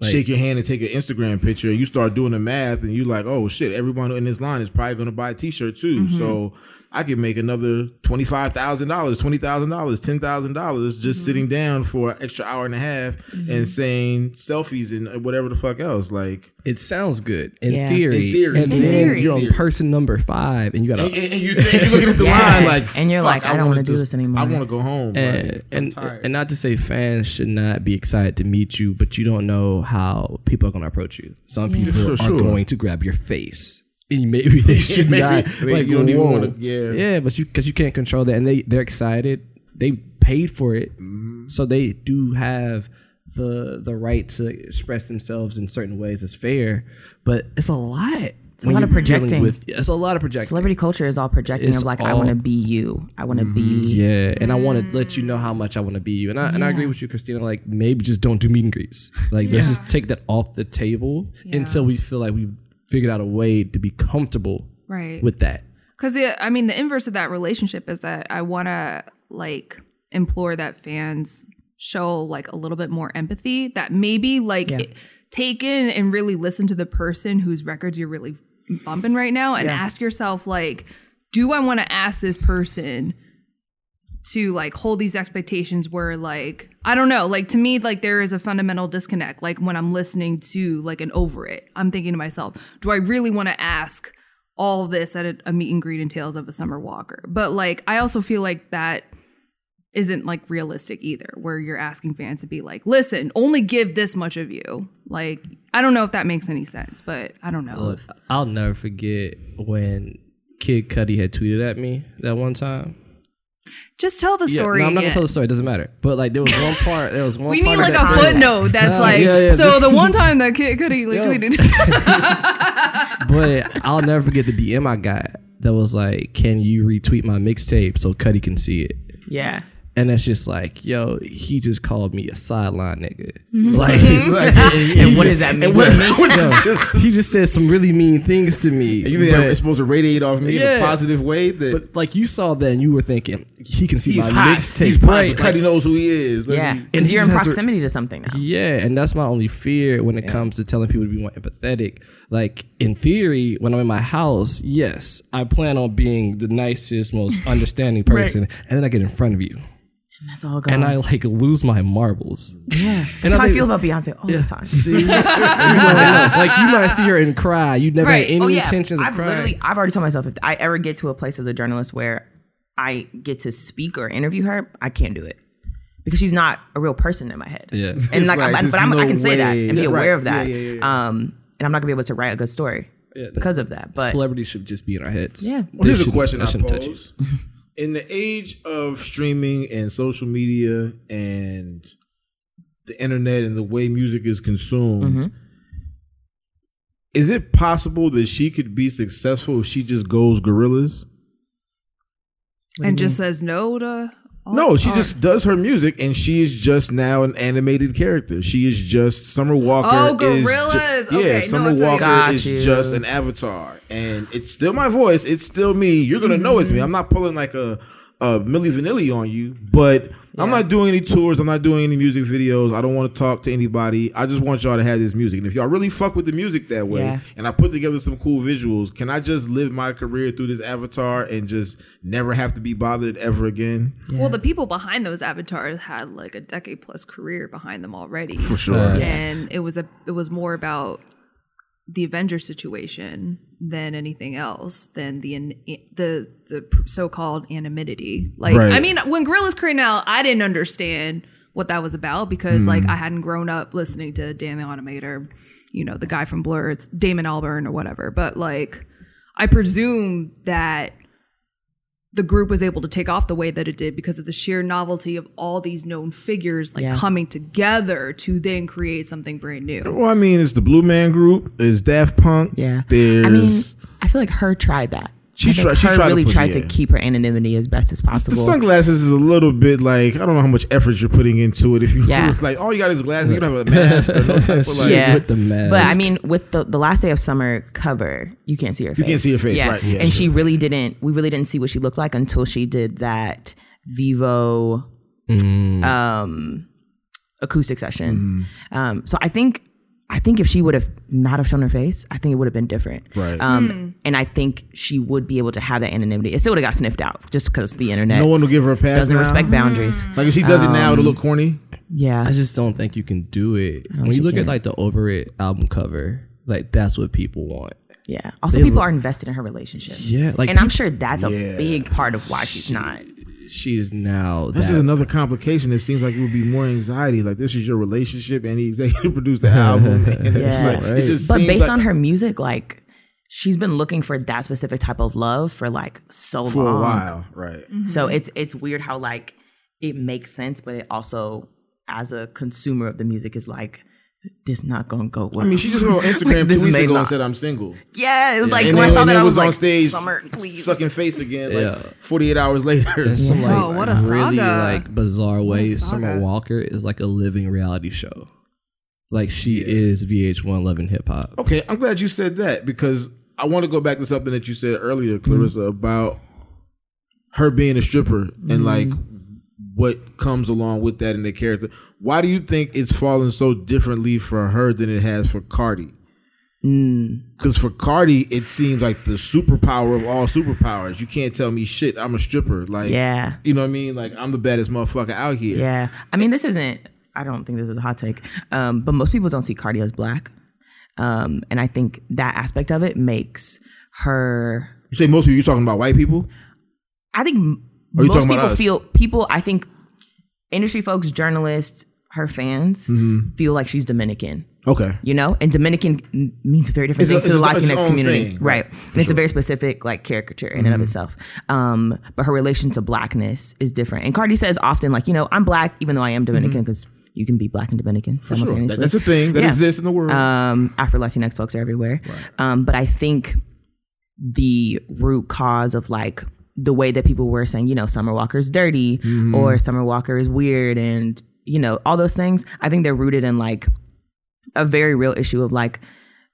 shake your hand and take an Instagram picture, and you start doing the math, and you're like, oh shit, everyone in this line is probably going to buy a T-shirt too.
Mm-hmm.
So I could make another twenty five thousand dollars, twenty thousand dollars, ten thousand dollars just
Mm-hmm.
sitting down for an extra hour and a half and saying selfies and whatever the fuck else. Like,
It sounds good in
Yeah.
theory.
In theory.
And
In
then
theory.
you're on person number five, and you gotta
and, and you, and you're looking at the *laughs*
Yeah.
line like,
And you're like, I don't
wanna
wanna do this anymore.
I want to go home.
and
Like,
and, and not to say fans should not be excited to meet you, but you don't know how people are going to approach you. Some people
Sure,
are
sure.
going to grab your face. And maybe they *laughs* should
Maybe-
not.
maybe
like
you don't even wanna- yeah.
yeah, but you because you can't control that, and they they're excited. They paid for it,
Mm-hmm.
so they do have the the right to express themselves in certain ways. It's fair, but it's a lot. It's
a lot of projecting.
With, it's a lot of projecting.
Celebrity culture is all projecting
It's
of like, I want to be you. I want to be.
Yeah, and I want to let you know how much I want to be you, and I and I agree with you, Christina. Like maybe just don't do meet and greets. Like let's just take that off the table until we feel like we've figured out a way to be comfortable
right
with that.
Because I mean, the inverse of that relationship is that I want to like implore that fans show like a little bit more empathy. That maybe like
Yeah.
it- take in and really listen to the person whose records you're really bumping right now, and ask yourself like, do I want to ask this person? To like hold these expectations where like I don't know like to me like there is a fundamental disconnect like when I'm listening to like an over it. I'm thinking to myself do I really want to ask all this at a, a meet and greet and tales of a summer walker? But like I also feel like that isn't like realistic either where you're asking fans to be like listen only give this much of you. Like I don't know if that makes any sense but I don't know.
Look, I'll never forget when Kid Cudi had tweeted at me that one time.
Just tell the
Yeah,
story
no, I'm not gonna
again.
tell the story. It doesn't matter. But like there was one part. There was *laughs* one.
we
part
need like a
tweet-
footnote that's
Uh,
like
yeah, yeah,
so
just-
the *laughs* one time that Kid Cudi like
Yo.
tweeted *laughs*
but I'll never forget the DM I got that was like, "Can you retweet my mixtape so Cudi can see it?"
Yeah.
And it's just like, yo, he just called me a sideline nigga.
Mm-hmm.
Like, like, and, *laughs*
And what does that mean?
What, *laughs* yo, he just said some really mean things to me.
You think
but-
it's supposed to radiate off me in a positive way? That
but like you saw that and you were thinking, he can see
he's
my
hot.
mixtape.
He's
right?
right. Cudi knows who he is. Let
Yeah.
And
Because you're in
just has to-
proximity to something now.
Yeah, and that's my only fear when it comes to telling people to be more empathetic. Like in theory, when I'm in my house, yes, I plan on being the nicest, most *laughs* understanding person, and then I get in front of you,
And that's all gone.
and I like lose my marbles.
yeah. *laughs* That's
And I
how I
think-
feel about Beyonce all the time.
See, *laughs* You know, like you might see her and cry. You never
Right.
had any
oh, yeah.
intentions of
I've
crying.
literally, I've already told myself if I ever get to a place as a journalist where I get to speak or interview her, I can't do it because she's not a real person in my head.
Yeah.
and like,
like,
but I'm, I can say that and be aware
right.
of that.
Yeah, yeah, yeah,
Um, and I'm not gonna be able to write a good story because of that. But
Celebrities should just be in our heads.
Yeah.
Well, here's a question
they
I
shouldn't touch you.
pose. *laughs* In the age of streaming and social media and the internet and the way music is consumed,
Mm-hmm.
is it possible that she could be successful if she just goes gorillas?
and just says no to. All-
No, she
all-
just does her music, and she is just now an animated character. She is just Summer Walker.
Oh,
is ju-
Gorillaz.
yeah,
Okay,
Summer
I feel you.
Walker
Got
is
you.
just an avatar, and it's still my voice. It's still me. You're gonna know it's me.
Mm-hmm.
I'm not pulling like a, Uh, a Milli Vanilli on you, but I'm not doing any tours. I'm not doing any music videos. I don't want to talk to anybody. I just want y'all to have this music. And if y'all really fuck with the music that way,
Yeah.
and I put together some cool visuals, can I just live my career through this avatar and just never have to be bothered ever again?
Well, the people behind those avatars had like a decade plus career behind them already.
For sure.
and it was a it was more about the Avenger situation than anything else than the the the so-called anonymity. Like
Right.
I mean, when Gorillaz came out, I didn't understand what that was about because like
Hmm.
I hadn't grown up listening to Dan the Automator, you know, the guy from Blur, it's Damon Albarn or whatever. But like, I presume that the group was able to take off the way that it did because of the sheer novelty of all these known figures like
Yeah.
coming together to then create something brand new.
Well, I mean, it's the Blue Man Group. There's Daft Punk.
yeah,
There's
I mean, I feel like her tried that.
She
I
tried- she
her
tried to
really
push-
tried
yeah.
to keep her anonymity as best as possible.
the
possible.
sunglasses is a little bit like I don't know how much effort you're putting into it. If you
Yeah. *laughs*
like, all you got is glasses. You don't have a mask or no type of *laughs* like.
yeah,
with the mask.
But I mean, with the the last day of summer cover, you can't see her. face.
You can't see her face,
yeah.
right, yeah,
and
sure.
she really didn't. We really didn't see what she looked like until she did that Vevo
Mm.
um, acoustic session.
Mm-hmm.
Um, so I think I think if she would have not have shown her face, I think it would have been different.
Right.
Um, hmm. And I think she would be able to have that anonymity. It still would have got sniffed out just because the internet
No one will give her a pass.
doesn't
now.
respect boundaries. Hmm.
Like if she does it now, it'll um, look corny.
Yeah.
I just don't think you can do it. When you look
can.
at like the Over It album cover, like that's what people want.
Yeah. Also,
They
people
look-
are invested in her relationship.
Yeah, like
and I'm sure that's a
Yeah.
big part of why she's not.
She's now
This
that
is another complication. It seems like it would be more anxiety. Like this is your relationship, and he executive *laughs* produced the *laughs* album. And it's
Yeah.
like, it just
But based
like-
on her music, like she's been looking for that specific type of love for like so
for
long.
a while, right? Mm-hmm.
So it's it's weird how like it makes sense, but it also, as a consumer of the music, is like this not gonna go well.
I mean, she just went on *laughs* Instagram
Like,
two weeks
may
ago and said, "I'm single."
yeah, it's like
and
when
then,
I saw that, I was,
on
like,
stage,
"Summer, please."
sucking face again. Like
Yeah.
48 hours later.
in some like,
Oh, what a
really
saga.
like bizarre way. Summer Walker is like a living reality show. Like she is VH1 loving hip hop.
Okay, I'm glad you said that because I want to go back to something that you said earlier, Clarissa, mm-hmm. about her being a stripper and mm-hmm. like what comes along with that in the character. Why do you think it's fallen so differently for her than it has for Cardi? Because for Cardi, it seems like the superpower of all superpowers. You can't tell me shit. I'm a stripper. Like,
Yeah.
you know what I mean? Like, I'm the baddest motherfucker out here.
Yeah, I mean, this isn't. I don't think this is a hot take, um, but most people don't see Cardi as black, um, and I think that aspect of it makes her.
You say most people. you're talking about white people?
I think
Are you
most
talking about
people
us?
feel people. I think industry folks, journalists, her fans
Mm-hmm.
feel like she's Dominican.
Okay.
You know, and Dominican m- means a very different
It's a-
to the
it's a- it's its
Latinx community,
thing,
right?
right,
And it's a very specific like caricature in and of itself. Um, but her relation to blackness is different. And Cardi says often, like, you know, I'm black even though I am Dominican because you can be black and Dominican
Sure.
simultaneously.
That- That's a thing that
Yeah.
exists in the world.
Um, Afro Latinx folks are everywhere. Um, but I think the root cause of like the way that people were saying, you know, Summer Walker's dirty
Mm-hmm.
or Summer Walker is weird and, you know, all those things. I think they're rooted in like a very real issue of like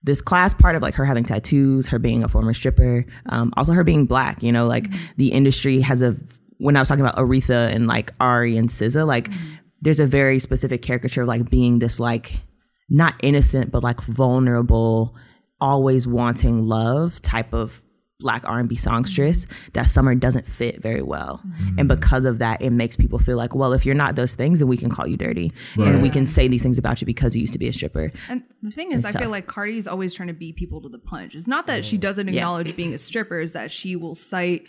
this class part of like her having tattoos, her being a former stripper, um, also her being black, you know, like the industry has a, when I was talking about Aretha and like Ari and SZA, like there's a very specific caricature of like being this like not innocent, but like vulnerable, always wanting love type of black R&B songstress mm-hmm. that Summer doesn't fit very well. And mm-hmm. because of that, it makes people feel like, well, if you're not those things, then we can call you dirty. And we can say these things about you because you used to be a stripper.
And the thing is, I feel like Cardi's always trying to beat people to the punch. It's not that she doesn't acknowledge being a stripper, is that she will cite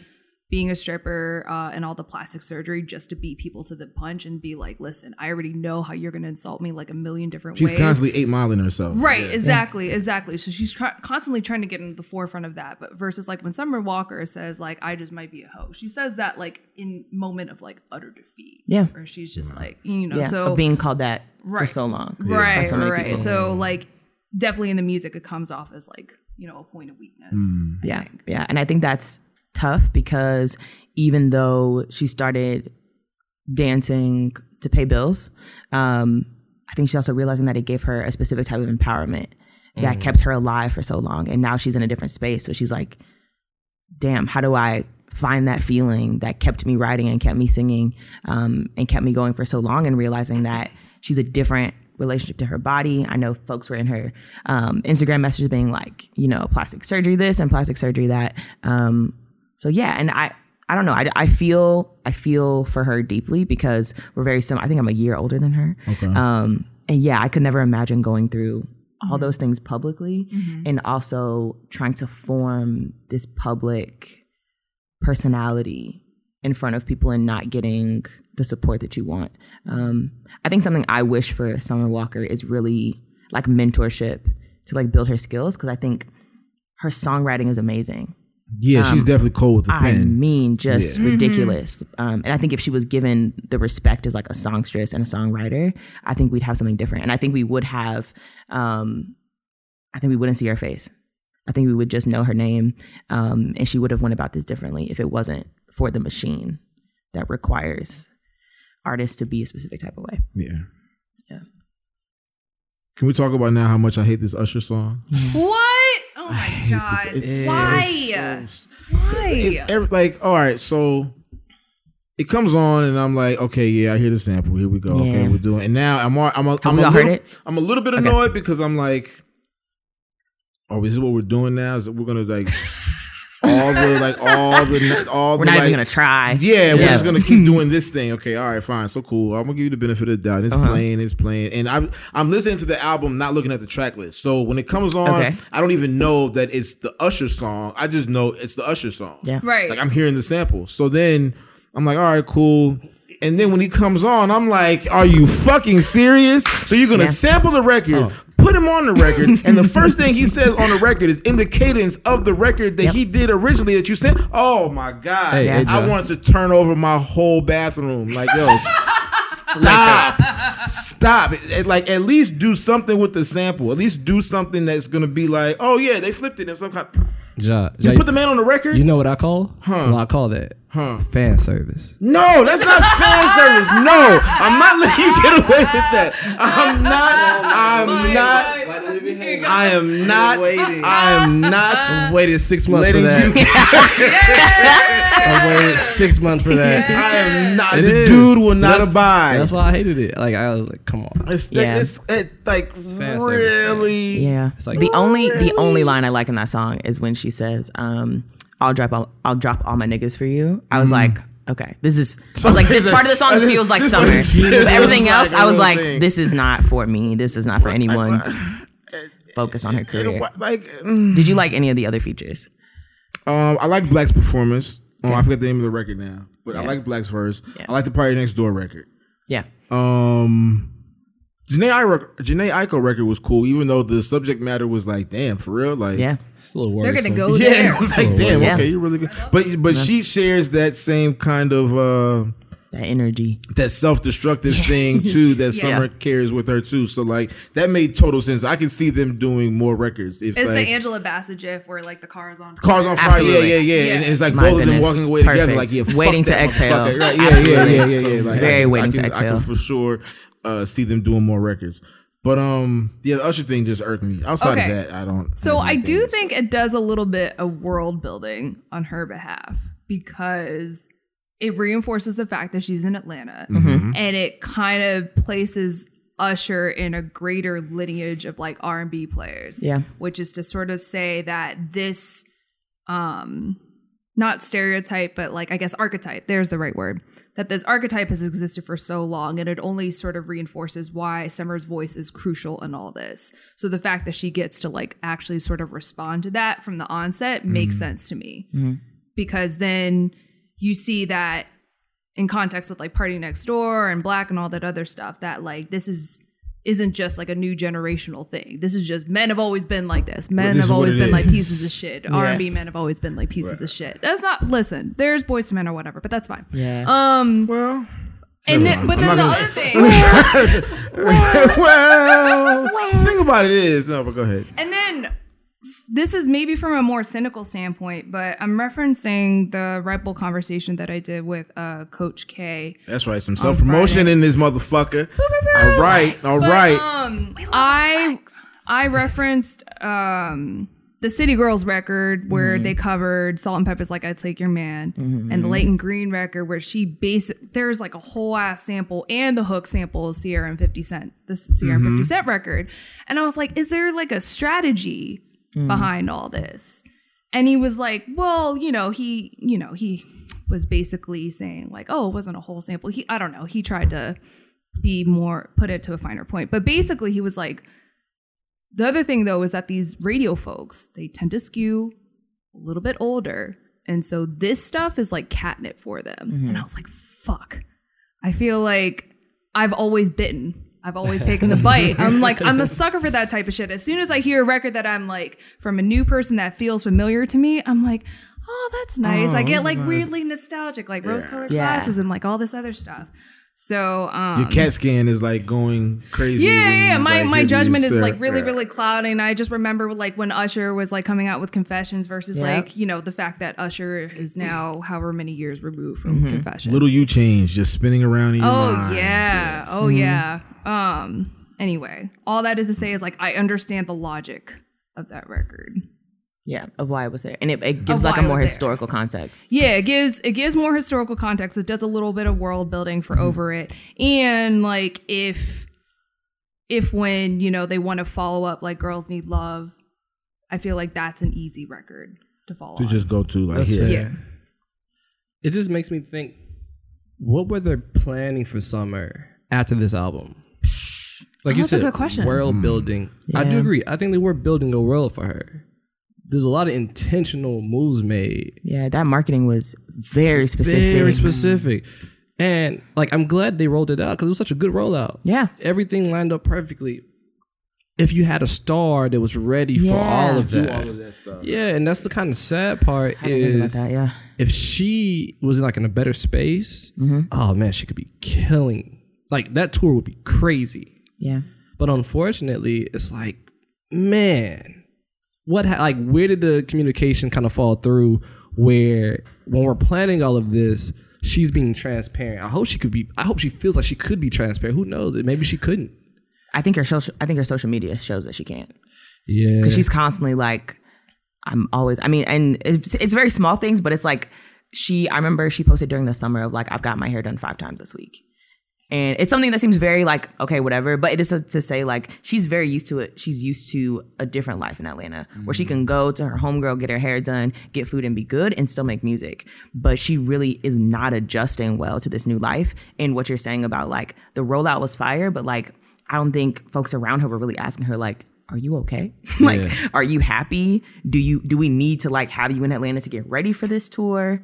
being a stripper uh, and all the plastic surgery just to beat people to the punch and be like, listen, I already know how you're going to insult me like a million different
She's
ways.
She's constantly eight miling herself.
Right, exactly, exactly. So she's try- constantly trying to get in the forefront of that. But versus like when Summer Walker says like I just might be a hoe, she says that like in moment of like utter defeat.
Yeah.
where she's just like you know
Yeah,
so
of being called that for so long.
right,
by so
right.
people.
So like definitely in the music it comes off as like you know a point of weakness.
Yeah, yeah, and I think that's tough because even though she started dancing to pay bills, um, I think she's also realizing that it gave her a specific type of empowerment that kept her alive for so long, and now she's in a different space. So she's like, "Damn, how do I?" Find that feeling that kept me writing and kept me singing um, and kept me going for so long, and realizing that she's a different relationship to her body. I know folks were in her um, Instagram messages being like, you know, plastic surgery this and plastic surgery that. Um, so yeah, and I, I don't know. I, I feel, I feel for her deeply because we're very similar. I think I'm a year older than her.
Okay.
Um, and yeah, I could never imagine going through all those things publicly and also trying to form this public personality in front of people and not getting the support that you want. Um, I think something I wish for Summer Walker is really like mentorship to like build her skills because I think her songwriting is amazing.
Yeah, she's definitely cold with the
Um, I
pen.
mean, just ridiculous. Um, and I think if she was given the respect as like a songstress and a songwriter, I think we'd have something different. And I think we would have, um, I think we wouldn't see her face. I think we would just know her name, um, and she would have went about this differently if it wasn't for the machine that requires artists to be a specific type of way.
yeah.
Yeah.
Can we talk about now how much I hate this Usher song?
What? Oh my *laughs* god!
It's-
Why?
it's so-
Why?
It's every, like, all right, so it comes on, and I'm like, okay, yeah, I hear the sample. Here we go. Okay, we're doing. And now I'm, all- I'm, a, I'm a little. I'm a little bit annoyed because I'm like, oh, is this what we're doing now? Is that we're gonna like *laughs* all the like all the all
We're
the
not
like,
even gonna try.
Yeah, we're
Yeah.
just gonna keep doing this thing. Okay, all right, fine, so cool. I'm gonna give you the benefit of the doubt. It's
Uh-huh.
playing, it's playing, and I'm I'm listening to the album, not looking at the track list. So when it comes on,
Okay.
I don't even know that it's the Usher song. I just know it's the Usher song.
Yeah.
Right.
Like I'm hearing the sample. So then I'm like, all right, cool. And then when he comes on, I'm like, are you fucking serious? So you're gonna
Yeah.
sample the record,
Oh.
Put him on the record, and the *laughs* first thing he says on the record is in the cadence of the record that
Yep.
he did originally that you sent. Oh my god.
Hey, hey,
I
John.
wanted to turn over my whole bathroom. Like, yo, *laughs* stop. Stop. It- it- like at least do something with the sample. At least do something that's gonna be like, oh yeah, they flipped it in some kind
Ja,
you put the man on the record?
you know what I call? Well, I call that
Huh.
fan service.
No, that's not fan service. No, I'm not letting you get away with that. I'm not. I'm not. I am not. Waiting. I am not. *laughs* *laughs*
I waited six months for that. I waited six months for that.
I am not.
It
the
is.
dude will not
That's-
abide.
That's why I hated it. Like I was like, come on.
It's,
Yeah.
it's, it's like
fan service,
really.
Yeah.
It's like-
the only the only line I like in that song is when she says, um, "I'll drop all I'll drop all my niggas for you." I was like, okay, this is. I was *laughs* like, this part of the song feels like summer.
is what it
But everything else, I was like, this is not for me. This is not for anyone. Focus on her career.
Like, mm.
Did you like any of the other features?
um, I like 6LACK's performance. Oh, I forget the name of the record now, but I like 6LACK's verse. I like the PARTYNEXTDOOR record.
Yeah.
Um, Jhené Aiko, Jhené Aiko record was cool, even though the subject matter was like, damn, for real, like,
Yeah.
It's a little
They're gonna go
yeah,
there. *laughs*
I was like, damn,
Yeah.
okay, you're really good. But but she shares that same kind of uh
that energy.
that self-destructive thing *laughs* too that Summer carries with her too. So like that made total sense. I can see them doing more records. If
It's
like,
the Angela Bassett gif where like the car is on
Cars on fire,
Absolutely.
yeah, yeah, yeah, and
Yeah.
it's like
My
both of them walking away together, like yeah, fuck
Waiting to exhale.
Right, yeah, yeah, yeah, yeah,
Absolutely.
yeah. Like,
Very
I can,
waiting
I
to
can, I
exhale.
can for sure uh, see them doing more records. But um, yeah, the Usher thing just irked me. Outside
Okay.
of that, I don't.
So I do
anything to
think it does a little bit of world building on her behalf because it reinforces the fact that she's in Atlanta
Mm-hmm.
and it kind of places Usher in a greater lineage of like R&B players.
Yeah.
Which is to sort of say that this um not stereotype but like I guess archetype, there's the right word. That this archetype has existed for so long and it only sort of reinforces why Summer's voice is crucial in all this. So the fact that she gets to like actually sort of respond to that from the onset makes mm-hmm. sense to me. Mm-hmm. Because then you see that in context with like PARTYNEXTDOOR and 6LACK and all that other stuff that like this is isn't just like a new generational thing. This is just men have always been like this. Men
this
have always
it
been like pieces of shit. R and B men have always been like pieces of shit. That's not listen. There's boys to men or whatever, but that's fine.
Yeah.
Um.
Well,
And then, but
I'm
then
not
the
gonna-
other thing, *laughs*
well, *laughs* the thing about it is, no, but go ahead.
and then this is maybe from a more cynical standpoint, but I'm referencing the Red Bull conversation that I did with uh, Coach K.
That's right. Some self promotion in this motherfucker. All right, all
But,
right.
Um, I I referenced um the City Girls record where
Mm-hmm.
they covered Salt-N-Pepa's "Like I'd Take Your Man" and the Layton Greene record where she base there's like a whole ass sample and the hook sample of Ciara and Fifty Cent, the Ciara
Mm-hmm.
Fifty Cent record, and I was like, is there like a strategy Mm. behind all this? And he was like, well, you know, he, you know, he was basically saying like, oh, it wasn't a whole sample. He, I don't know. He tried to be more put it to a finer point. But basically, he was like, the other thing though is that these radio folks they tend to skew a little bit older, and so this stuff is like catnip for them. Mm-hmm. And I was like, fuck. I feel like I've always bitten. I've always taken the bite. I'm like, I'm a *laughs* sucker for that type of shit. As soon as I hear a record that I'm like from a new person that feels familiar to me, I'm like, oh, that's nice. I get like weirdly nostalgic, like rose colored
Yeah.
glasses and like all this other stuff. So, um,
Your CAT scan is like going crazy.
yeah, yeah, yeah. My
like,
my judgment
these,
is
uh,
like really,
yeah.
really cloudy. And I just remember like when Usher was like coming out with Confessions versus
Yep.
like, you know, the fact that Usher is now however many years removed from Confessions.
Little you change, just spinning around in your
Oh
mind.
yeah. Oh yeah. Um anyway, all that is to say is like I understand the logic of that record.
Yeah, of why it was there, and it, it gives
Of
like a more
was there.
historical context.
Yeah, it gives it gives more historical context. It does a little bit of world building for over it. And like if if when, you know, they want to follow up like Girls Need Love, I feel like that's an easy record to follow.
To
on.
just go to like
That's
here.
Yeah.
It just makes me think, what were they planning for summer after this album? Like you
that's a
said,
good question.
world building. I do agree. I think they were building a world for her. There's a lot of intentional moves made,
Yeah, that marketing was very specific.
very specific, and like I'm glad they rolled it out because it was such a good rollout.
Yeah.
everything lined up perfectly. If you had a star that was ready for all of that,
all of that stuff.
yeah, and that's the kind of sad part
I didn't think about
is
that. Yeah,
if she was like in a better space,
Mm-hmm.
oh man, she could be killing. Like that tour would be crazy.
Yeah.
But unfortunately, it's like, man, what? Ha- like, where did the communication kind of fall through? Where when we're planning all of this, she's being transparent. I hope she could be. I hope she feels like she could be transparent. Who knows? Maybe she couldn't.
I think her social. I think her social media shows that she can't
Yeah,
because she's constantly like, I'm always. I mean, and it's it's very small things, but it's like she. I remember she posted during the summer of like, I've got my hair done five times this week. And it's something that seems very like okay, whatever. But it is to, to say like she's very used to it. She's used to a different life in Atlanta, where she can go to her homegirl, get her hair done, get food, and be good, and still make music. But she really is not adjusting well to this new life. And what you're saying about like the rollout was fire, but like I don't think folks around her were really asking her like, "Are you okay? *laughs* like, are you happy? Do you do we need to like have you in Atlanta to get ready for this tour?"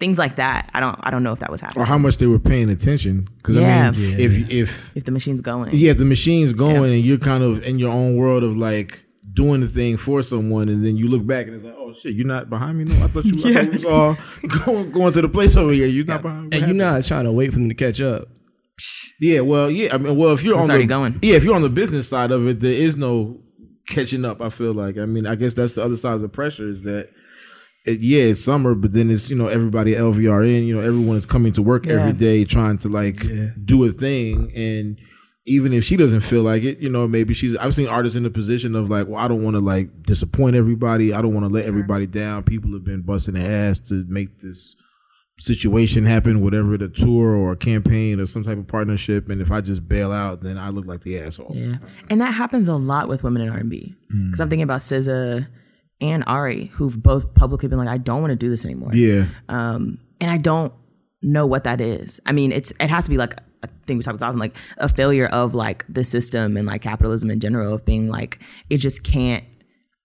Things like that. I don't. I don't know if that was happening.
Or how much they were paying attention. Because
Yeah.
I mean, if if
if the machine's going.
yeah, if the machine's going and you're kind of in your own world of like doing the thing for someone, and then you look back and it's like, oh shit, you're not behind me. No, I thought you, I *laughs* thought we was all *laughs* going, going to the place over here. You're not behind. me.
And you're not trying to wait for them to catch up.
Yeah, well, yeah. I mean, well, if you're
It's
on the
going.
yeah, if you're on the business side of it, there is no catching up. I feel like. I mean, I guess that's the other side of the pressure is that. It, yeah, it's summer, but then it's you know everybody at LVRN. You know everyone is coming to work every
Yeah.
day trying to like do a thing, and even if she doesn't feel like it, you know maybe she's. I've seen artists in the position of like, well, I don't want to like disappoint everybody. I don't want to let everybody down. People have been busting their ass to make this situation happen, whatever the tour or a campaign or some type of partnership, and if I just bail out, then I look like the asshole.
Yeah, and that happens a lot with women in R and B. Mm. Because I'm thinking about SZA and Ari, who've both publicly been like, "I don't want to do this anymore."
Yeah,
um, and I don't know what that is. I mean, it's it has to be like I think we talk about often, like a failure of like the system and like capitalism in general of being like it just can't.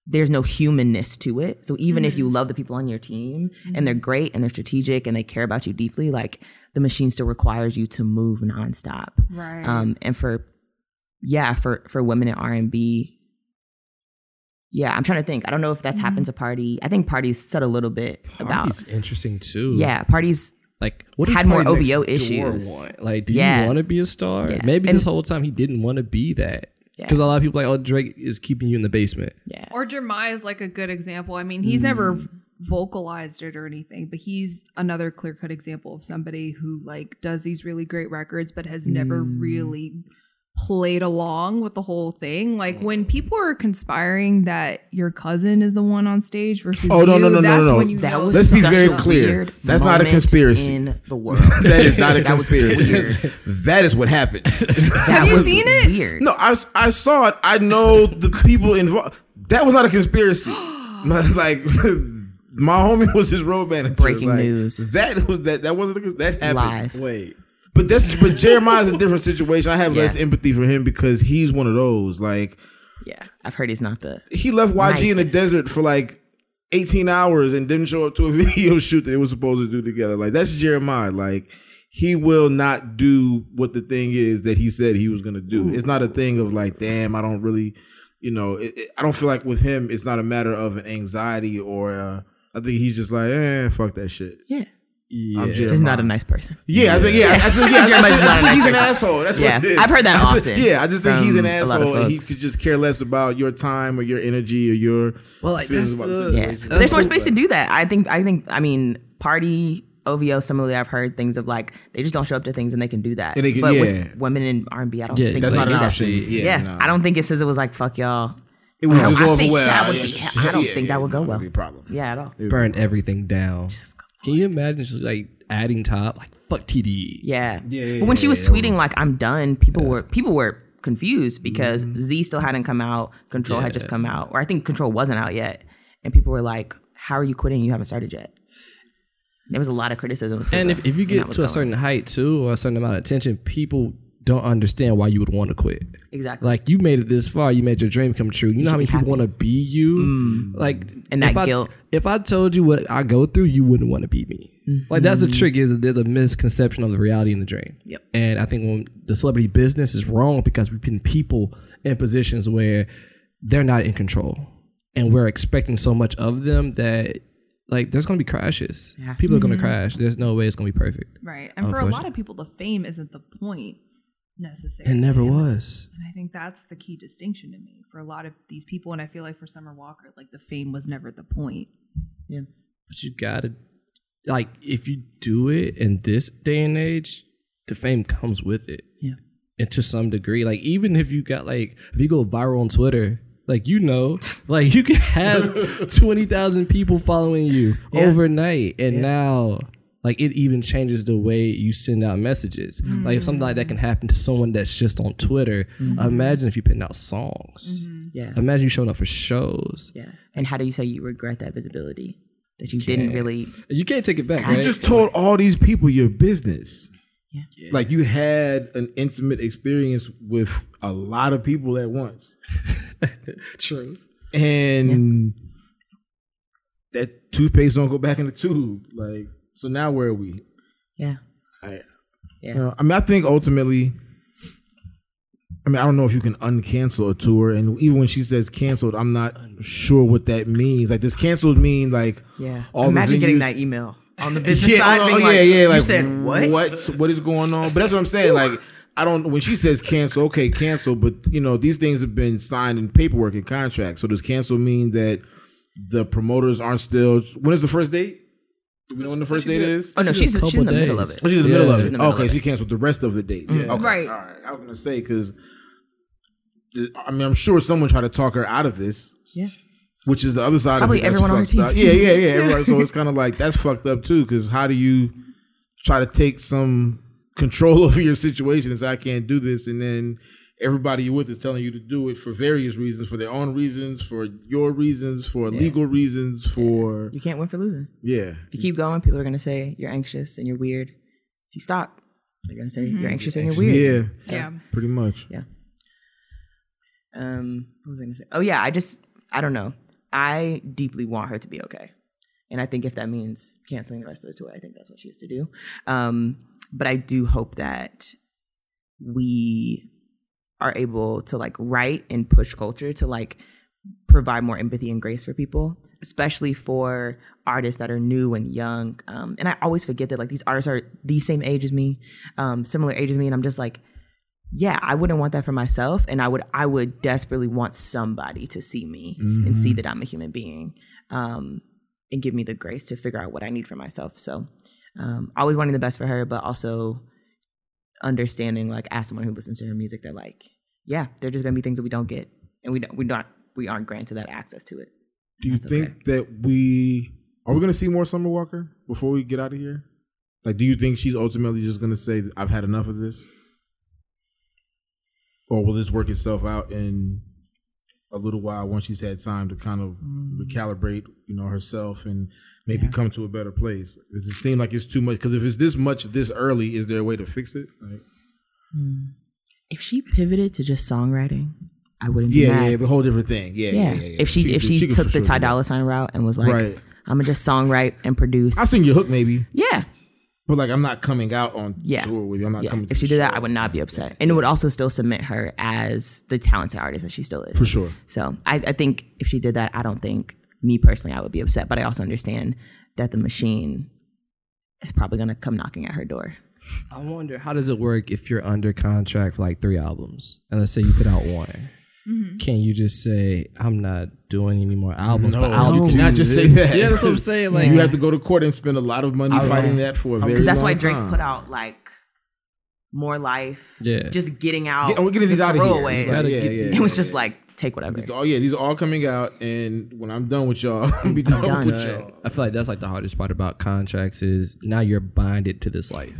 There's no humanness to it. So even if you love the people on your team and they're great and they're strategic and they care about you deeply, like the machine still requires you to move nonstop.
Right.
Um, and for yeah, for for women in R and B. Yeah, I'm trying to think. I don't know if that's happened mm-hmm. to Party. I think Party's said a little bit about
It's interesting too.
yeah, Party's
Like what
Had more OVO issues.
Want? Like, do
Yeah.
you want to be a star?
Yeah.
Maybe
And-
this whole time he didn't want to be that.
Yeah.
Because a lot of people are like, oh, Drake is keeping you in the basement.
yeah.
Or Jeremih is like a good example. I mean, he's mm. never vocalized it or anything, but he's another clear cut example of somebody who like does these really great records, but has never mm. really played along with the whole thing. Like when people are conspiring that your cousin is the one on stage versus
Oh, no,
you,
no, no, no,
that's
no, no.
you
That was
Let's be very clear. That's not a conspiracy.
in the *laughs* world.
that is not a conspiracy.
weird.
that is what happened. *laughs* *laughs*
That
you
was
seen it?
Weird.
no, I saw it. I know the people involved. That was not a conspiracy. *gasps* like my homie was his road manager.
Breaking
Like,
news.
That was that. That wasn't a, cons- that happened.
Live.
Wait.
But that's but *laughs* Jeremih's a different situation. I have less empathy for him because he's one of those. Like
Yeah, I've heard he's not the.
he left YG in the desert for like 18 hours and didn't show up to a *laughs* video shoot that they were supposed to do together. Like that's Jeremiah. Like he will not do what the thing is that he said he was gonna do. It's not a thing of like, damn, I don't really, you know, it, it- I don't feel like with him, it's not a matter of an anxiety or. Uh, I think he's just like, eh, fuck that shit.
Yeah,
I'm
just not a nice person.
Yeah, I think yeah, I think, yeah, I,
Jeremih's
think,
not
I
a
think
nice
he's an
person.
asshole. That's
Yeah,
what it is.
I've heard that
I just-
often
yeah, I just think he's an
from a lot of
asshole, and he could just care less about your time or your energy or your
Well, like,
feelings
that's
about
the-
the
Yeah,
situation.
there's more space to do that. I think. I think. I mean, party. OVO, similarly, I've heard things of like they just don't show up to things and they can do that.
And they can-
but
yeah.
with women in R and B, I don't
Yeah,
think
That's not an option. Yeah,
Yeah,
no.
I don't think if SZA was like "fuck y'all,"
It would
I don't-
just go over well.
that would be- I don't
yeah,
think that would go
yeah,
well.
Be a problem.
yeah, at all.
Burn everything down. Can you imagine just like adding top? Like, fuck TDE.
Yeah.
yeah,
but when she was
yeah,
tweeting like I'm done, people were people were confused because mm-hmm. Z still hadn't come out, Control had just come out, or I think Control wasn't out yet, and people were like, "How are you quitting? You haven't started yet." There was a lot of criticism. Of
And if, if you get to a
going.
certain height too, or a certain amount of attention, people don't understand why you would want to quit.
exactly,
Like you made it this far, you made your dream come true. You, know how many people want to be you? Mm. Like
And that
if I,
guilt.
If I told you what I go through, you wouldn't want to be me. Mm-hmm. Like that's the trick. Is that there's a misconception of the reality in the dream.
Yep.
And I think when the celebrity business is wrong because we've been people in positions where they're not in control, and we're expecting so much of them that. Like there's gonna be crashes.
Yes.
People are gonna mm-hmm. crash. There's no way it's gonna be perfect.
Right. And for a lot of people, the fame isn't the point necessarily.
It never
And-
was.
And I think that's the key distinction to me for a lot of these people. And I feel like for Summer Walker, like the fame was never the point. Yeah.
But you gotta like if you do it in this day and age, the fame comes with it.
Yeah.
And to some degree. Like even if you got like if you go viral on Twitter, like you know, *laughs* like you can have *laughs* twenty thousand people following you
Yeah.
overnight. And now like it even changes the way you send out messages. Like if something like that can happen to someone that's just on Twitter, mm-hmm. imagine if you're putting out songs. Mm-hmm.
yeah,
Imagine you showing up for shows.
yeah. And how do you say you regret that visibility that you didn't really?
You can't take it back,
You
right?
just told all these people your business.
Yeah.
Like you had an intimate experience with a lot of people at once. *laughs*
True.
And that toothpaste don't go back in the tube. Like, so now where are we?
Yeah,
I,
yeah,
you know, I mean, I think ultimately, I mean, I don't know if you can uncancel a tour, and even when she says canceled, I'm not sure what that means. Like, does canceled mean like
Yeah.
all the
Imagine getting that email on the *laughs* business
yeah,
side.
oh,
being
yeah,
like,
yeah. Like,
you said what?
What? What is going on? But that's what I'm saying. Like, I don't. When she says cancel, okay, cancel. But you know, these things have been signed in paperwork and contracts. So does cancel mean that the promoters aren't still? When is the first date? Do we know when the first date is?
Oh no,
She
she's she's in the
couple
middle of it.
Oh, she's in the
Yeah.
middle of it.
middle
okay,
of
she
it.
canceled the rest of the dates. Yeah, mm-hmm. okay.
Right.
All right. I was gonna say because I mean I'm sure someone tried to talk her out of this.
Yeah.
Which is the other side
Probably
of it.
everyone on her team.
up. Yeah, yeah, yeah. Everybody. so it's *laughs* kind of like that's fucked up too. Because how do you try to take some control *laughs* over your situation and say I can't do this, and then everybody you're with is telling you to do it for various reasons, for their own reasons, for your reasons, for legal reasons, for
You can't win for losing.
yeah.
If you keep going, people are gonna say you're anxious and you're weird. If you stop, they're gonna say you're anxious and you're weird.
Yeah,
Yeah.
pretty much.
Yeah. Um, what was I gonna say? Oh yeah, I just I don't know. I deeply want her to be okay. And I think if that means canceling the rest of the tour, I think that's what she has to do. Um, but I do hope that we are able to like write and push culture to like provide more empathy and grace for people, especially for artists that are new and young. Um, and I always forget that like these artists are the same age as me, um, similar age as me, and I'm just like, yeah, I wouldn't want that for myself, and I would I would desperately want somebody to see me and see that I'm a human being, um, and give me the grace to figure out what I need for myself. So, um, always wanting the best for her, but also understanding like as someone who listens to her music they're like yeah, there're just gonna be things that we don't get, and we don't we not we aren't granted that access to it.
Do you
That's
think
okay.
that we are we going to see more Summer Walker before we get out of here? Like, do you think she's ultimately just going to say, "I've had enough of this," or will this work itself out in a little while once she's had time to kind of mm. recalibrate, you know, herself and maybe come to a better place? Does it seem like it's too much? Because if it's this much this early, is there a way to fix it? Like, hmm.
If she pivoted to just songwriting, I wouldn't
yeah,
mad.
yeah, a whole different thing. Yeah, yeah,
Yeah.
yeah. yeah.
If she, if
could-
she, took the
sure
Ty. Dolla Sign route and was like,
Right.
I'm gonna just songwrite and produce.
I'll sing your hook maybe,
yeah,
but like I'm not coming out on
Yeah.
tour with you. I'm not
yeah.
coming. To
If she did that. I would not be upset, and it would also still submit her as the talented artist that she still is.
for sure.
So I, I think if she did that, I don't think me personally I would be upset, but I also understand that the machine is probably gonna come knocking at her door.
I wonder how does it work if you're under contract for like three albums, and let's say you put out one. Mm-hmm. Can you just say I'm not doing any more albums?
No,
but I'll
you
do
cannot just say *laughs* that.
Yeah, that's what I'm saying. Like
you have to go to court and spend a lot of money fighting that for a very
Because that's
long
why Drake
time.
put out like more life.
Yeah.
Just getting out.
Yeah, we're getting these
the
out of here.
throwaways.
Right, yeah, yeah,
it was
yeah,
just
yeah.
like take whatever.
Oh yeah, these are all coming out, and when I'm done with y'all, *laughs* I'll be done,
done.
with y'all.
I feel like that's like the hardest part about contracts is now you're binded to this life.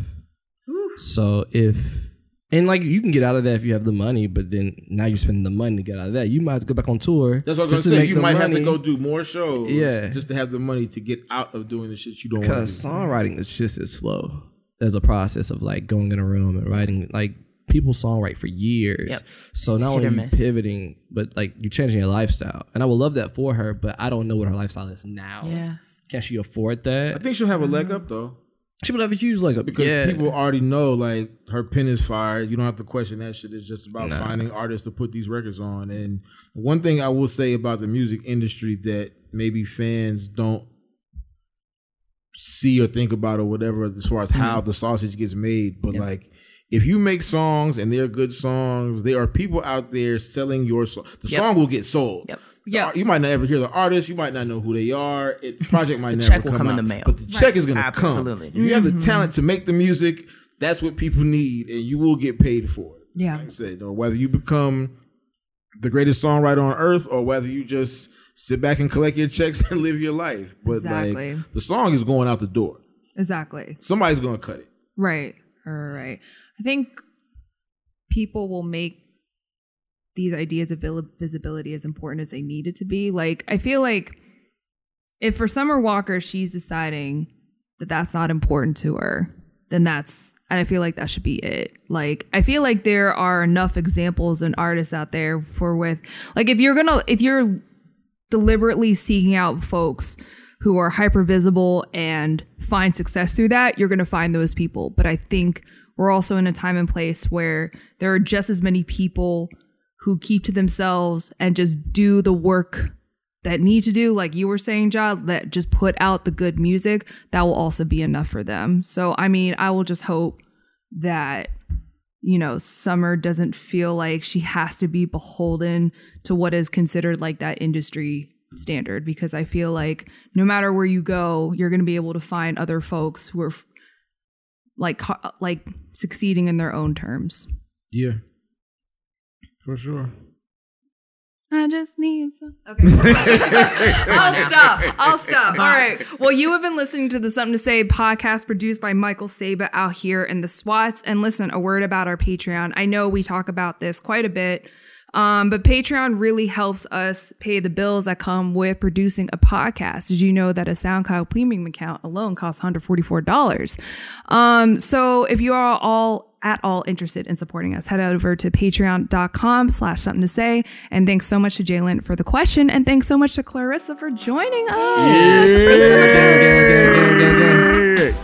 So if and like you can get out of that if you have the money, but then now you're spending the money to get out of that. You might have to go back on tour.
That's what I was
just to
gonna say. You
the
might have to go do more shows,
Yeah.
just to have the money to get out of doing the shit you don't want
because
to do.
songwriting is just as slow. There's a process of like going in a room and writing. Like people songwrite for years.
Yep.
So
It's
not
hit
only
or
you pivoting, but like you're changing your lifestyle. And I would love that for her, but I don't know what her lifestyle is now.
Yeah.
Can she afford that?
I think she'll have a leg up though,
She would have a huge leg up
because
yeah.
people already know like her pen is fired. You don't have to question that shit. It's just about
Nah.
finding artists to put these records on. And one thing I will say about the music industry that maybe fans don't see or think about or whatever as far as how
Mm-hmm.
the sausage gets made, but like if you make songs and they're good songs, there are people out there selling your song. The
Yep.
song will get sold.
Yep.
Yeah.
You might not ever hear the artist. You might not know who they are. It, the project might
The
never
check will come in
out,
the mail.
But the check is going to come.
Absolutely.
If you have the mm-hmm. talent to make the music, that's what people need, and you will get paid for it.
Yeah.
Like I said, or whether you become the greatest songwriter on earth, or whether you just sit back and collect your checks *laughs* and live your life. But
Exactly.
like the song is going out the door.
Exactly.
Somebody's going to cut it.
Right. Right. Right. I think people will make these ideas of visibility as important as they need it to be. Like, I feel like if for Summer Walker she's deciding that that's not important to her, then that's and I feel like that should be it. Like I feel like there are enough examples and artists out there for with like if you're gonna if you're deliberately seeking out folks who are hyper visible and find success through that, you're gonna find those people. But I think we're also in a time and place where there are just as many people who keep to themselves and just do the work that need to do, like you were saying, John, that just put out the good music, that will also be enough for them. So, I mean, I will just hope that, you know, Summer doesn't feel like she has to be beholden to what is considered like that industry standard, because I feel like no matter where you go, you're going to be able to find other folks who are like, like succeeding in their own terms.
Yeah. For sure.
I just need some. Okay. *laughs* I'll stop. I'll stop. All right. Well, you have been listening to the Something to Say podcast produced by Michael Saba out here in the SWATs. And listen, a word about our Patreon. I know we talk about this quite a bit. Um, but Patreon really helps us pay the bills that come with producing a podcast. Did you know that a SoundCloud premium account alone costs $144? Um, so if you are all at all interested in supporting us, head over to patreon.com slash something to say. And thanks so much to Jalen for the question. And thanks so much to Clarissa for joining us. Yeah.